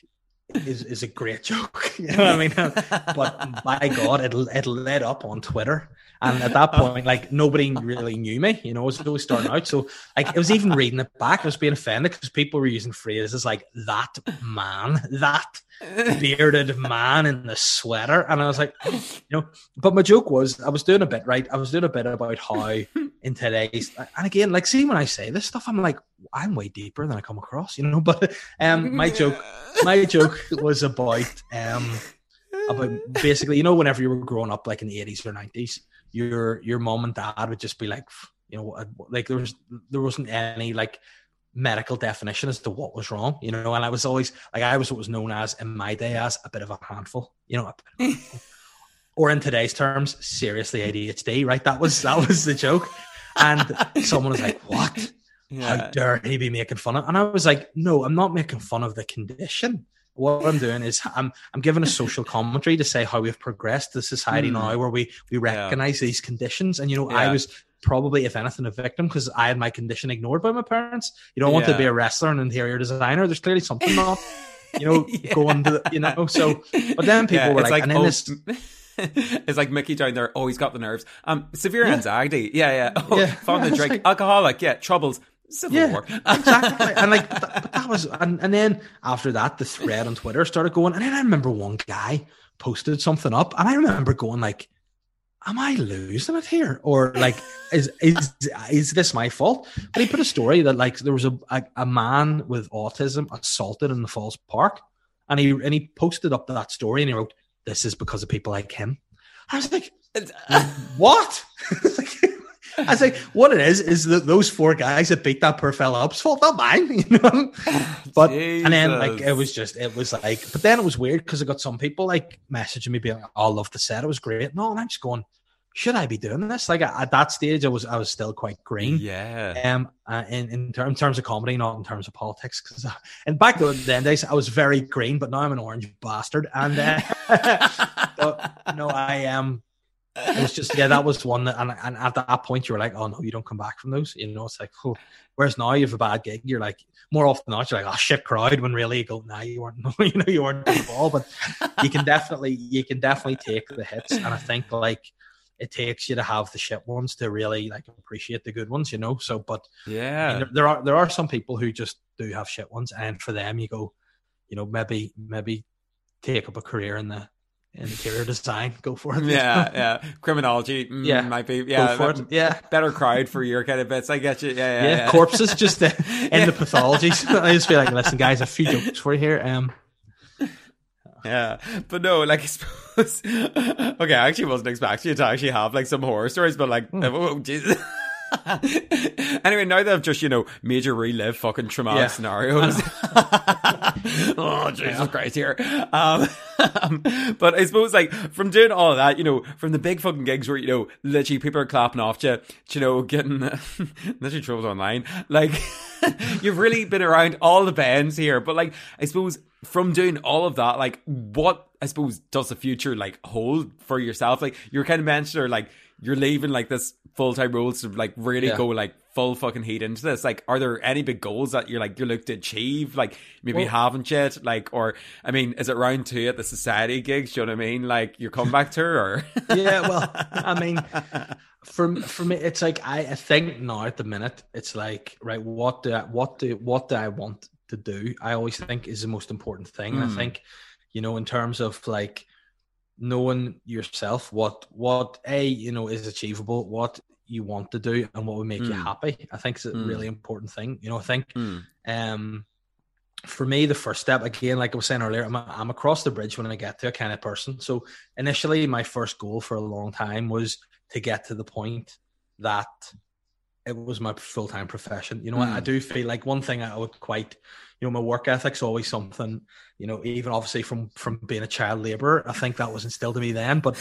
[SPEAKER 1] is is a great joke. You know what I mean? But by God, it it led up on Twitter, and at that point, like nobody really knew me. You know, I was really starting out, so like I was even reading it back. I was being offended because people were using phrases like "that man," "that bearded man in the sweater," and I was like, you know. But my joke was, I was doing a bit right. I was doing a bit about how in today's, and again, like, see, when I say this stuff, I'm like, I'm way deeper than I come across, you know. But um, my joke, my joke was about um about basically, you know, whenever you were growing up, like in the eighties or nineties, your your mom and dad would just be like, you know, uh, like there was there wasn't any like medical definition as to what was wrong, you know. And I was always like, I was what was known as in my day as a bit of a handful, you know. a bit of a handful. or in today's terms, seriously ADHD, right? That was that was the joke. And someone was like, "What? How dare he be making fun of?" And I was like, "No, I'm not making fun of the condition. What I'm doing is I'm I'm giving a social commentary to say how we've progressed the society
[SPEAKER 2] Hmm.
[SPEAKER 1] now, where we we
[SPEAKER 2] Yeah.
[SPEAKER 1] recognize these conditions. And you know, I was probably, if anything, a victim because I had my condition ignored by my parents. You don't want to be a wrestler and interior designer. There's clearly something not, you know,
[SPEAKER 2] Yeah.
[SPEAKER 1] going to the, you know. So, but then people were
[SPEAKER 2] it's
[SPEAKER 1] like, and then
[SPEAKER 2] oh,
[SPEAKER 1] this-
[SPEAKER 2] it's like Mickey down there. Oh, he's got the nerves. Um, severe
[SPEAKER 1] Yeah.
[SPEAKER 2] anxiety. Yeah, yeah. Oh,
[SPEAKER 1] Yeah.
[SPEAKER 2] fond
[SPEAKER 1] Yeah,
[SPEAKER 2] to drink.
[SPEAKER 1] like-
[SPEAKER 2] Alcoholic. Yeah, troubles. Civil
[SPEAKER 1] Yeah,
[SPEAKER 2] war.
[SPEAKER 1] exactly. And like, but that, was, and, and then after that, the thread on Twitter started going. And then I remember one guy posted something up, and I remember going like, "Am I losing it here, or like, is is is this my fault?" But he put a story that like there was a a, a man with autism assaulted in the Falls Park, and he and he posted up that story, and he wrote, "This is because of people like him." I was like, uh, what? I was like, what it is is that those four guys that beat that poor fella up's fault, not mine, you know. But and then like it was just it was like, but then it was weird because I got some people like messaging me being like, "Oh, I love the set, it was great." No, and I'm just going, should I be doing this? Like at that stage, I was I was still quite green.
[SPEAKER 2] Yeah.
[SPEAKER 1] Um, uh, in in, ter- in terms of comedy, not in terms of politics, because and back then days I was very green, but now I'm an orange bastard, and uh, but, no, I am. It was just yeah, that was one that, and, and at that point you were like, oh no, you don't come back from those. You know, it's like, oh. whereas now you have a bad gig, you're like more often than not, you're like, oh shit, crowd. When really you go, nah, you weren't, you know, you weren't the ball, but you can definitely, you can definitely take the hits, and I think like it takes you to have the shit ones to really like appreciate the good ones, you know. So, but
[SPEAKER 2] yeah, I
[SPEAKER 1] mean, there, there are there are some people who just do have shit ones, and for them, you go, you know, maybe maybe take up a career in the interior design. Go for it.
[SPEAKER 2] Yeah, yeah. Criminology. Mm, yeah, might be. Yeah,
[SPEAKER 1] for it. Yeah,
[SPEAKER 2] better crowd for your kind of bits. I get you. Yeah, yeah.
[SPEAKER 1] yeah,
[SPEAKER 2] yeah.
[SPEAKER 1] corpses just uh, in yeah. the pathologies. I just feel like, listen, guys, a few jokes for you here. Um,
[SPEAKER 2] yeah, but no, like I suppose. okay, I actually wasn't expecting you to actually have like some horror stories, but like, mm. oh Jesus. anyway, now that I've just, you know, made you relive fucking traumatic yeah. scenarios. oh, Jesus. Christ, here. Um, but I suppose, like, from doing all of that, you know, from the big fucking gigs where, you know, literally people are clapping off you, you know, getting literally troubles online, like, you've really been around all the bands here. But, like, I suppose from doing all of that, like, what I suppose does the future like hold for yourself? Like, you're kind of mentioning, like, you're leaving like this full time roles to like really yeah. go like full fucking heat into this. Like, are there any big goals that you're like you're looking to achieve? Like, maybe well, you haven't yet. Like, or I mean, is it round two at the society gigs? Do you know what I mean? Like your comeback tour, or
[SPEAKER 1] yeah. Well, I mean, for for me, it's like I, I think now at the minute, it's like right. What do I, what do what do I want to do? I always think is the most important thing. Mm. I hmm. think, you know, in terms of like knowing yourself what what a you know is achievable what you want to do and what would make mm. you hmm. happy i think it's a mm. really important thing you know i think mm. um for me the first step again like i was saying earlier I'm, I'm across the bridge when i get to a kind of person so initially my first goal for a long time was to get to the point that it was my full-time profession you know I, I hmm. do feel like one thing i would quite you know my work ethic's always something you know even obviously from from being a child laborer i think that was instilled in me then but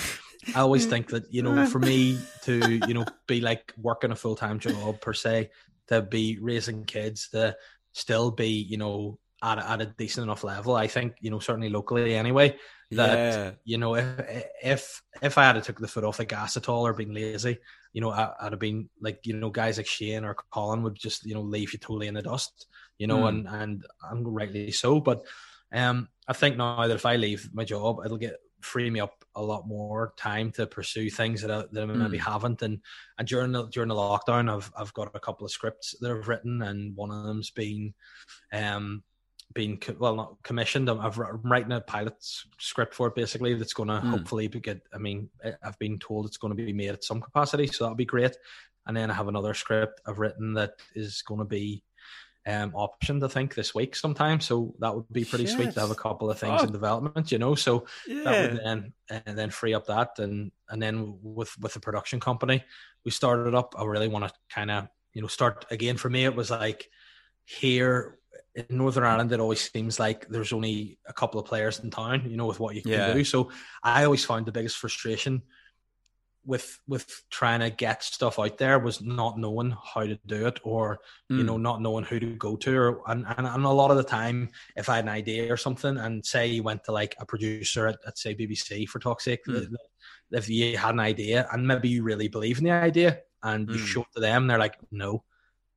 [SPEAKER 1] i always think that you know for me to you know be like working a full-time job per se to be raising kids to still be you know at a, at a decent enough level i think you know certainly locally anyway that yeah. you know if if if i had took the foot off the gas at all or been lazy you know I, would have been like you know guys like shane or colin would just you know leave you totally in the dust you know, mm. and and and rightly so. But um, I think now that if I leave my job, it'll get free me up a lot more time to pursue things that I, that I maybe mm. haven't. And and during the during the lockdown, I've I've got a couple of scripts that I've written, and one of them's been um been well not commissioned. I'm, I'm writing a pilot script for it basically. That's going to mm. hopefully be good. I mean, I've been told it's going to be made at some capacity, so that'll be great. And then I have another script I've written that is going to be um, optioned, I think, this week sometime. So that would be pretty sweet to have a couple of things oh. in development, you know. So yeah. that would then and then free up that and and then with with the production company, we started up. I really want to kind of you know start again. For me, it was like here in Northern Ireland, it always seems like there's only a couple of players in town, you know, with what you can yeah. do. So I always found the biggest frustration with with trying to get stuff out there was not knowing how to do it or mm. you know hmm. not knowing who to go to or and, and, and, a lot of the time if i had an idea or something and say you went to like a producer at, at say bbc for talk's sake mm. if you had an idea and maybe you really believe in the idea and you mm. show it to them they're like no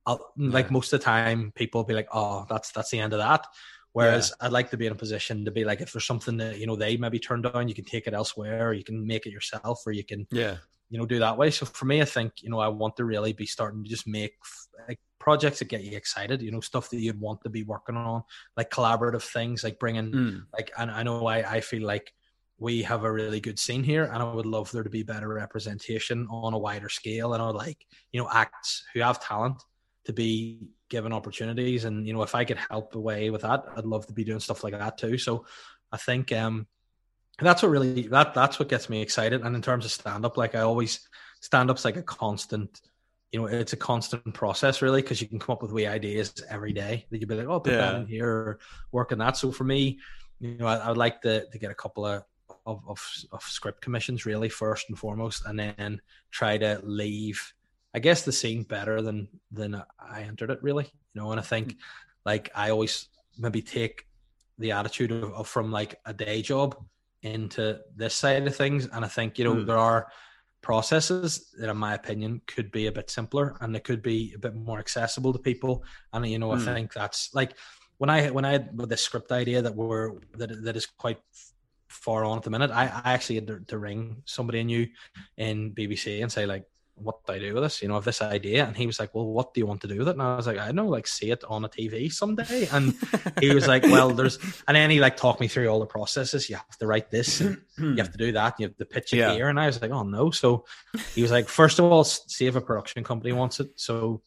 [SPEAKER 1] yeah. like most of the time people will be like oh that's that's the end of that Whereas yeah. I'd like to be in a position to be like, if there's something that you know they maybe turned down, you can take it elsewhere, or you can make it yourself, or you can,
[SPEAKER 2] yeah,
[SPEAKER 1] you know, do that way. So for me, I think you know I want to really be starting to just make like projects that get you excited. You know, stuff that you'd want to be working on, like collaborative things, like bringing, mm. like, and I know I I feel like we have a really good scene here and i would love there to be better representation on a wider scale and i would like you know acts who have talent to be given opportunities. And you know, if I could help away with that, I'd love to be doing stuff like that too. So I think um, that's what really that that's what gets me excited. And in terms of stand up, like I always stand up's like a constant. You know, it's a constant process really because you can come up with wee ideas every day that you'd be like, oh, put yeah. that in here or work on that. So for me, you know, I, I would like to to get a couple of of, of, of, script commissions really first and foremost, and then try to leave I guess the scene better than than I entered it really, you know. And I think like I always maybe take the attitude of, of from like a day job into this side of things, and I think you know mm. there are processes that, in my opinion, could be a bit simpler and they could be a bit more accessible to people. And you know, mm. I think that's like when I when I had with the script idea that we're that that is quite far on at the minute. I, I actually had to, to ring somebody I knew in BBC and say like, what do I do with this? You know, of this idea. And he was like, Well, what do you want to do with it? And I was like, I know, like see it on a TV someday. And he was like, Well, there's and then he like talked me through all the processes. You have to write this, you have to do that, you have to pitch it yeah. here. And I was like, Oh no. So he was like, First of all, see if a production company wants it. So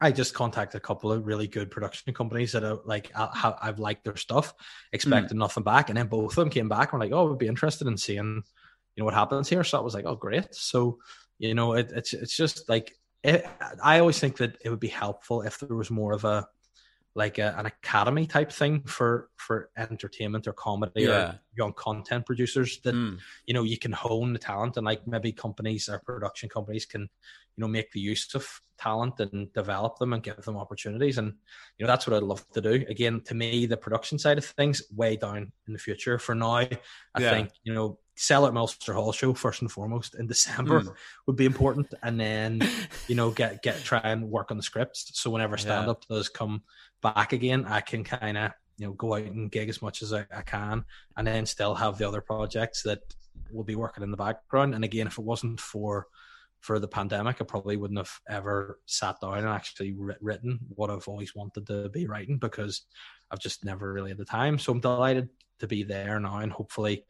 [SPEAKER 1] I just contacted a couple of really good production companies that are like I, have liked their stuff, expected mm. nothing back, and then both of them came back and were like, "Oh, we'd be interested in seeing, you know, what happens here." So I was like, "Oh, great!" So you know, it, it's it's just like it, I always think that it would be helpful if there was more of a like a, an academy type thing for for entertainment or comedy yeah. or young content producers that mm. you know you can hone the talent and like maybe companies or production companies can you know make the use of talent and develop them and give them opportunities and you know that's what i'd love to do again to me the production side of things way down in the future for now i yeah. think you know sell at Ulster Hall show first and foremost in December mm. would be important, and then you know get get try and work on the scripts. So whenever stand up yeah. does come back again, I can kind of you know go out and gig as much as I, I, can, and then still have the other projects that will be working in the background. And again, if it wasn't for for the pandemic, I probably wouldn't have ever sat down and actually written what I've always wanted to be writing because I've just never really had the time. So I'm delighted to be there now, and hopefully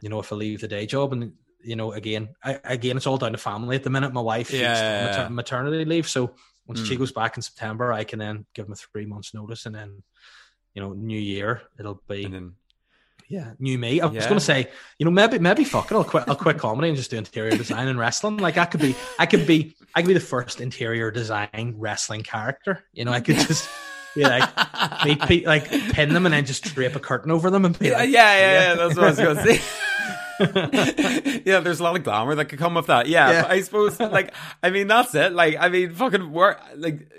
[SPEAKER 1] you know, if I leave the day job and you know, again, I, again, it's all down to family at the minute. My wife, yeah, mater- maternity leave, so once mm. she hmm. goes back in September, I can then give them a three months notice, and then, you know, New Year it'll be. Yeah, new me. I was going to say, you know, maybe maybe fuck it. I'll quit. I'll quit comedy and just do interior design and wrestling. Like I could be, I could be, I could be the first interior design wrestling character. You know, I could just be like, like pin them and then just drape a curtain over them and be like,
[SPEAKER 2] yeah, yeah, yeah. yeah that's what I was going to say. yeah, there's a lot of glamour that could come with that. Yeah, yeah. I suppose, like, I mean, that's it. Like, I mean, fucking work, like,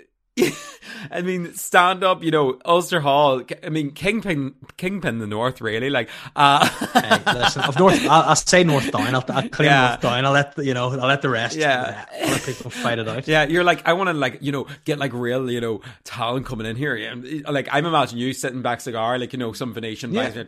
[SPEAKER 2] I mean, stand up, you know, Ulster Hall. I mean, Kingpin, Kingpin, the North, really. Like, uh,
[SPEAKER 1] hey, listen, of North, I'll, I'll, say North Down. I'll, I'll claim yeah. North Down. I'll let you know. I'll let the rest. Yeah, let people fight it out.
[SPEAKER 2] Yeah, you're like, I want to like, you know, get like real, you know, talent coming in here. And like, I'm imagining you sitting back cigar, like you know, some Venetian. Yeah.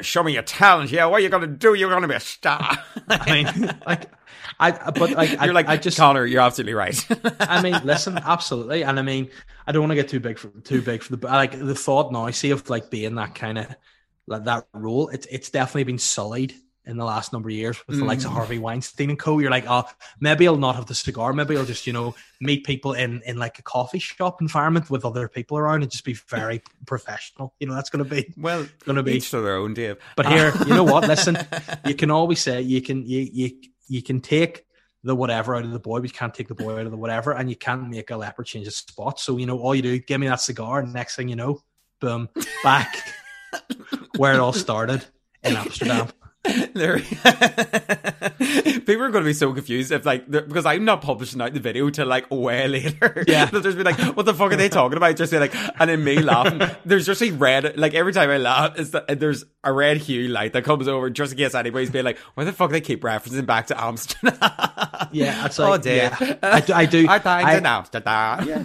[SPEAKER 2] Show me your talent. Yeah, what are you gonna do? You're gonna be a star.
[SPEAKER 1] I mean, like. I but like
[SPEAKER 2] you're I, like I just Connor, you're absolutely right.
[SPEAKER 1] I mean, listen, absolutely, and I mean, I don't want to get too big for too big for the like the thought now. I see of like being that kind of like that role. It's it's definitely been sullied in the last number of years with the likes of mm. Harvey Weinstein and co. You're like, oh, maybe I'll not have the cigar. Maybe I'll just, you know, meet people in in like a coffee shop environment with other people around and just be very professional. You know, that's going to be
[SPEAKER 2] well, going to be each to their own, Dave.
[SPEAKER 1] But here, you know what? Listen, you can always say you can you you you can take the whatever out of the boy, but you can't take the boy out of the whatever, and you can't make a leopard change its spot. So you know, all you do, give me that cigar, and next thing you know, boom, back where it all started in Amsterdam.
[SPEAKER 2] there, people are going to be so confused if like because I'm not publishing out the video till like way later.
[SPEAKER 1] Yeah,
[SPEAKER 2] they'll just be like, "What the fuck are they talking about?" Just be like, and then me laughing. There's just a red like every time I laugh, is that there's a red hue light that comes over just in case anybody's being like, "Why the fuck they keep referencing back to Amsterdam?"
[SPEAKER 1] Yeah, it's oh, like, oh dear, yeah. I, do, I do.
[SPEAKER 2] I died in Amsterdam. Yeah.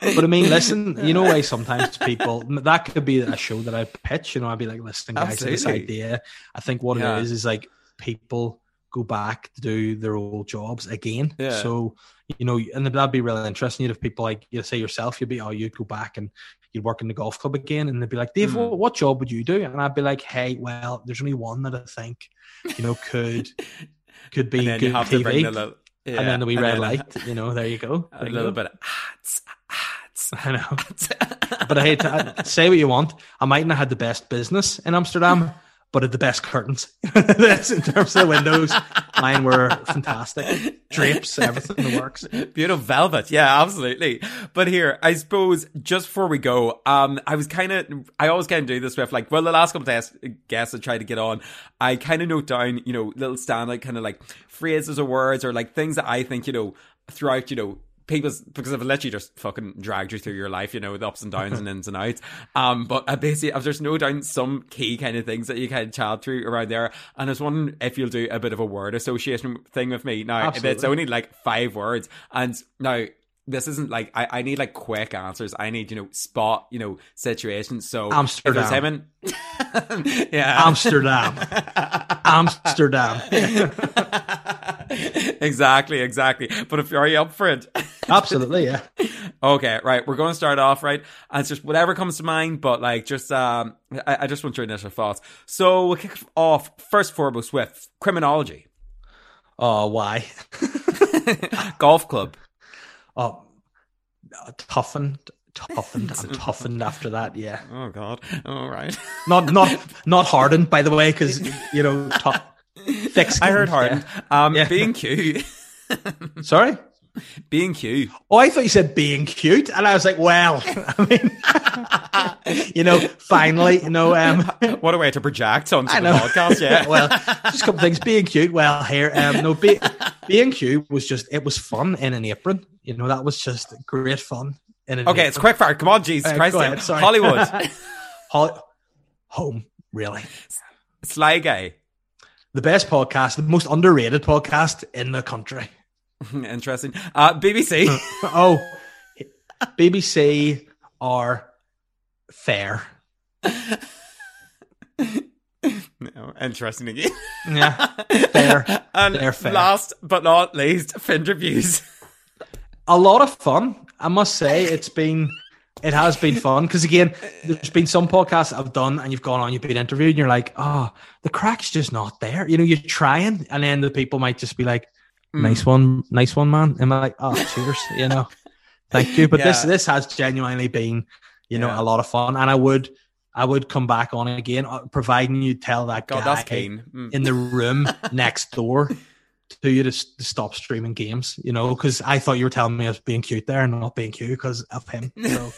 [SPEAKER 1] but I mean, listen, you know, why sometimes people that could be a show that I pitch. You know, I'd be like, "Listen, guys, idea." I think what yeah. it is is like people go back to do their old jobs again. Yeah. So you know, and that'd be really interesting. You'd have people like you say yourself, you'd be, oh, you'd go back and you'd work in the golf club again, and they'd be like, Dave, mm. what, what, job would you do? And I'd be like, hey, well, there's only one that I think, you know, could could be good TV. Little, yeah, and then the wee red light, you know, there you go.
[SPEAKER 2] There a
[SPEAKER 1] you
[SPEAKER 2] little
[SPEAKER 1] go.
[SPEAKER 2] bit of ads, ads.
[SPEAKER 1] I know. but I hate to I, say what you want. I mightn't have had the best business in Amsterdam, but at the best curtains. That's in terms of the windows. Mine were fantastic. Drapes, everything works.
[SPEAKER 2] Beautiful velvet. Yeah, absolutely. But here, I suppose just before we go, um, I was kind of, I always kind of do this with like, well, the last couple of guests I tried to get on, I kind of note down, you know, little standout kind of like phrases or words or like things that I think, you know, throughout, you know, people's because I've literally just fucking dragged you through your life, you know, with ups and downs and ins and outs. Um, but uh, basically, there's no doubt some key kind of things that you kind of chat through around there. And I was wondering if you'll do a bit of a word association thing with me. Now,
[SPEAKER 1] Absolutely.
[SPEAKER 2] it's only like five words, and now this isn't like I, I need like quick answers. I need you know spot you know situations. So
[SPEAKER 1] Amsterdam.
[SPEAKER 2] him in- yeah,
[SPEAKER 1] Amsterdam. Amsterdam.
[SPEAKER 2] exactly, exactly. But if are you up for it?
[SPEAKER 1] Absolutely, yeah.
[SPEAKER 2] Okay, right. We're going to start off right, and it's just whatever comes to mind. But like, just um, I, I just want your initial thoughts. So we'll kick off first foremost with criminology,
[SPEAKER 1] Oh, why?
[SPEAKER 2] golf club.
[SPEAKER 1] Oh, toughened, toughened, and toughened after that. Yeah,
[SPEAKER 2] Oh God. All right.
[SPEAKER 1] not not not hardened, by the way, because you know, tough, thick.
[SPEAKER 2] I heard hardened. Um,
[SPEAKER 1] Yeah.
[SPEAKER 2] being cute.
[SPEAKER 1] Sorry.
[SPEAKER 2] being cute.
[SPEAKER 1] Oh, I thought you said being cute, and I was like, well, I mean, you know, finally, you know, um,
[SPEAKER 2] What a way to project onto the podcast. Yeah.
[SPEAKER 1] well, just a couple things. Being cute, well, here, um, no, be, being cute was just it was fun in an apron. You know, that was just great fun. In an
[SPEAKER 2] okay, it's
[SPEAKER 1] apron.
[SPEAKER 2] quick fire. Come on, Jesus
[SPEAKER 1] Uh,
[SPEAKER 2] Christ.
[SPEAKER 1] ahead, sorry.
[SPEAKER 2] Holywood.
[SPEAKER 1] Hol- home, really.
[SPEAKER 2] Sly guy.
[SPEAKER 1] The best podcast, the most underrated podcast in the country.
[SPEAKER 2] Interesting. Uh, BBC.
[SPEAKER 1] Oh, BBC are fair.
[SPEAKER 2] no, interesting again.
[SPEAKER 1] Yeah, fair.
[SPEAKER 2] and
[SPEAKER 1] They're fair.
[SPEAKER 2] last but not least, Finterviews.
[SPEAKER 1] A lot of fun. I must say, it's been it has been fun because again, there's been some podcasts I've done, and you've gone on, you've been interviewed, and you're like, oh, the crack's just not there. You know, you're trying, and then the people might just be like,
[SPEAKER 2] Mm.
[SPEAKER 1] nice one, nice one, man. And I'm like, oh, cheers, you know, thank you. But this
[SPEAKER 2] Yeah.
[SPEAKER 1] this has genuinely been, you know,
[SPEAKER 2] Yeah.
[SPEAKER 1] a lot of fun, and I would I would come back on again, uh, providing you tell that
[SPEAKER 2] God,
[SPEAKER 1] guy.
[SPEAKER 2] Mm.
[SPEAKER 1] in the room next door to you to, to stop streaming games, you know, because I thought you were telling me I was being cute there and not being cute because of him. So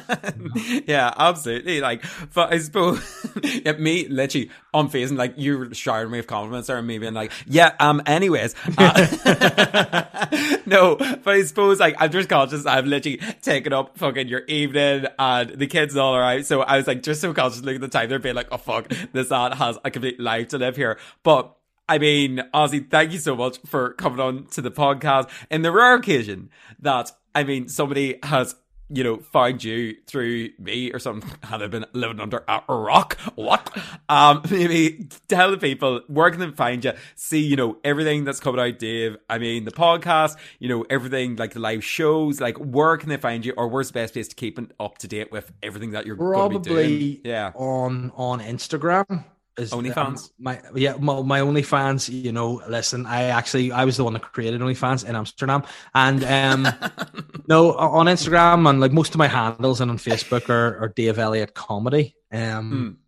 [SPEAKER 2] yeah, absolutely. Like, but I suppose yeah, me literally on face and like you were showering me with compliments there and me being like, yeah, um, anyways. Uh, no, but I suppose like I'm just conscious I've literally taken up fucking your evening and the kids all are out. So I was like just so conscious looking at the time they're being like, oh fuck, this ad has a complete life to live here. But I mean, Ozzy, thank you so much for coming on to the podcast. In the rare occasion that, I mean, somebody has, you know, found you through me or something, had I been living under a rock? What? Um, maybe tell the people where can they find you? See, you know, everything that's coming out, Dave. I mean, the podcast, you know, everything like the live shows, like where can they find you or where's the best place to keep up to date with everything that you're going be
[SPEAKER 1] probably
[SPEAKER 2] doing? Yeah.
[SPEAKER 1] on on Instagram. Is
[SPEAKER 2] OnlyFans?
[SPEAKER 1] my yeah, my, my OnlyFans. You know, listen, I actually I was the one that created OnlyFans in Amsterdam, and um, no, on Instagram and like most of my handles and on Facebook are, are Dave Elliott Comedy. Um,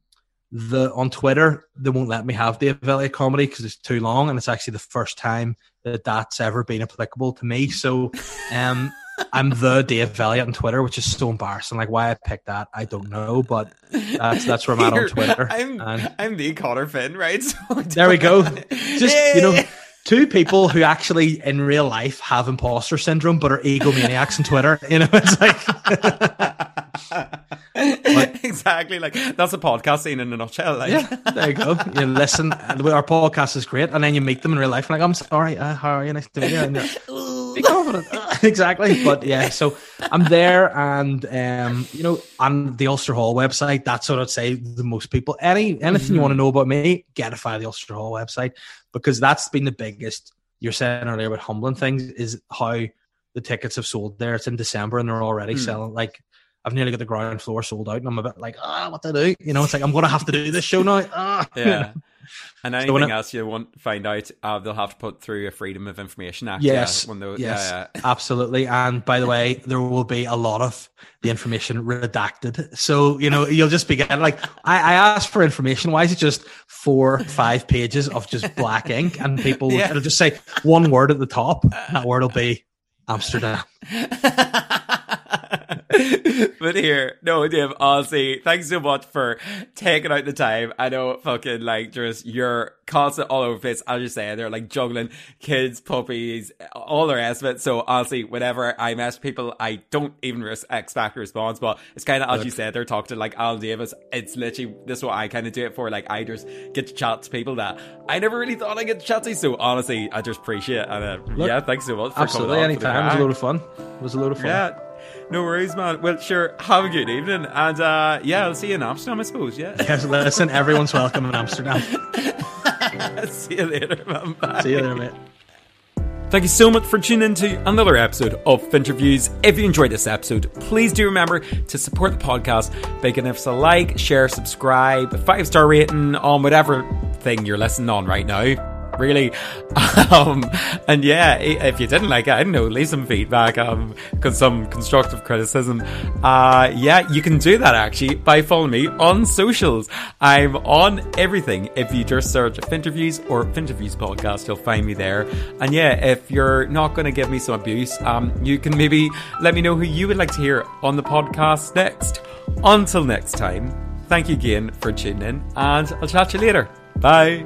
[SPEAKER 1] the on Twitter they won't let me have Dave Elliott Comedy because it's too long, and it's actually the first time that that's ever been applicable to me. So, um. I'm the Dave Elliott on Twitter, which is so embarrassing. Like why I picked that, I don't know, but that's that's where I'm at on Twitter.
[SPEAKER 2] I'm,
[SPEAKER 1] And
[SPEAKER 2] I'm the Connor Finn, right? So
[SPEAKER 1] there we go. Just you know, two people who actually in real life have imposter syndrome but are egomaniacs on Twitter. You know, it's like
[SPEAKER 2] exactly like that's a podcast scene in a nutshell. Like,
[SPEAKER 1] yeah, there you go. You listen, and our podcast is great, and then you meet them in real life, and like, I'm sorry, uh, how are you? Nice to meet you. Be confident. exactly. But yeah, so I'm there and um, you know, on the Ulster Hall website, that's what I'd say to most people. Any anything you want to know about me, get it via the Ulster Hall website because that's been the biggest you're saying earlier about humbling things is how the tickets have sold there. It's in December and they're already
[SPEAKER 2] Hmm.
[SPEAKER 1] selling like I've nearly got the ground floor sold out and I'm a bit like, ah, what to do? You know, it's like I'm gonna have to do this show now. Ah.
[SPEAKER 2] yeah. And anything
[SPEAKER 1] it-
[SPEAKER 2] else you want to find out, uh, they'll have to put through a Freedom of Information Act. yeah,
[SPEAKER 1] Yes,
[SPEAKER 2] when those,
[SPEAKER 1] yes,
[SPEAKER 2] yeah, yeah.
[SPEAKER 1] absolutely. And by the way, there will be a lot of the information redacted. So, you know, you'll just be getting like, I, I asked for information. Why is it just four, five pages of just black ink? And people, will
[SPEAKER 2] Yeah.
[SPEAKER 1] it'll just say one word at the top. That word will be Amsterdam.
[SPEAKER 2] but here, no, Dave, honestly, thanks so much for taking out the time. I know fucking like just you're constant all over the place. As you say, they're like juggling kids, puppies, all the rest of it. So honestly, whenever I mess people, I don't even res- expect a response. But it's kind of as you said, they're talking to like Al Davis. It's literally this is what I kind of do it for. Like I just get to chat to people that I never really thought I get to chat to. So honestly, I just appreciate it. And uh, Look, yeah, thanks so much for.
[SPEAKER 1] Absolutely, anytime. It was a load of fun. It was a load of fun.
[SPEAKER 2] Yeah. No worries, man. Well, sure. Have a good evening, and uh, yeah, I'll see you in Amsterdam, I suppose. Yeah.
[SPEAKER 1] Yes, listen. Everyone's welcome in Amsterdam.
[SPEAKER 2] see you later, man. Bye.
[SPEAKER 1] See you later, mate.
[SPEAKER 2] Thank you so much for tuning in to another episode of Finterviews. If you enjoyed this episode, please do remember to support the podcast by giving us a like, share, subscribe, five star rating on whatever thing you're listening on right now really. Um, and yeah, if you didn't like it, I don't know, leave some feedback, um, some constructive criticism. Uh, yeah, you can do that actually by following me on socials. I'm on everything. If you just search Finterviews or Finterviews podcast, you'll find me there. And yeah, if you're not going to give me some abuse, um, you can maybe let me know who you would like to hear on the podcast next. Until next time, thank you again for tuning in, and I'll chat to you later. Bye.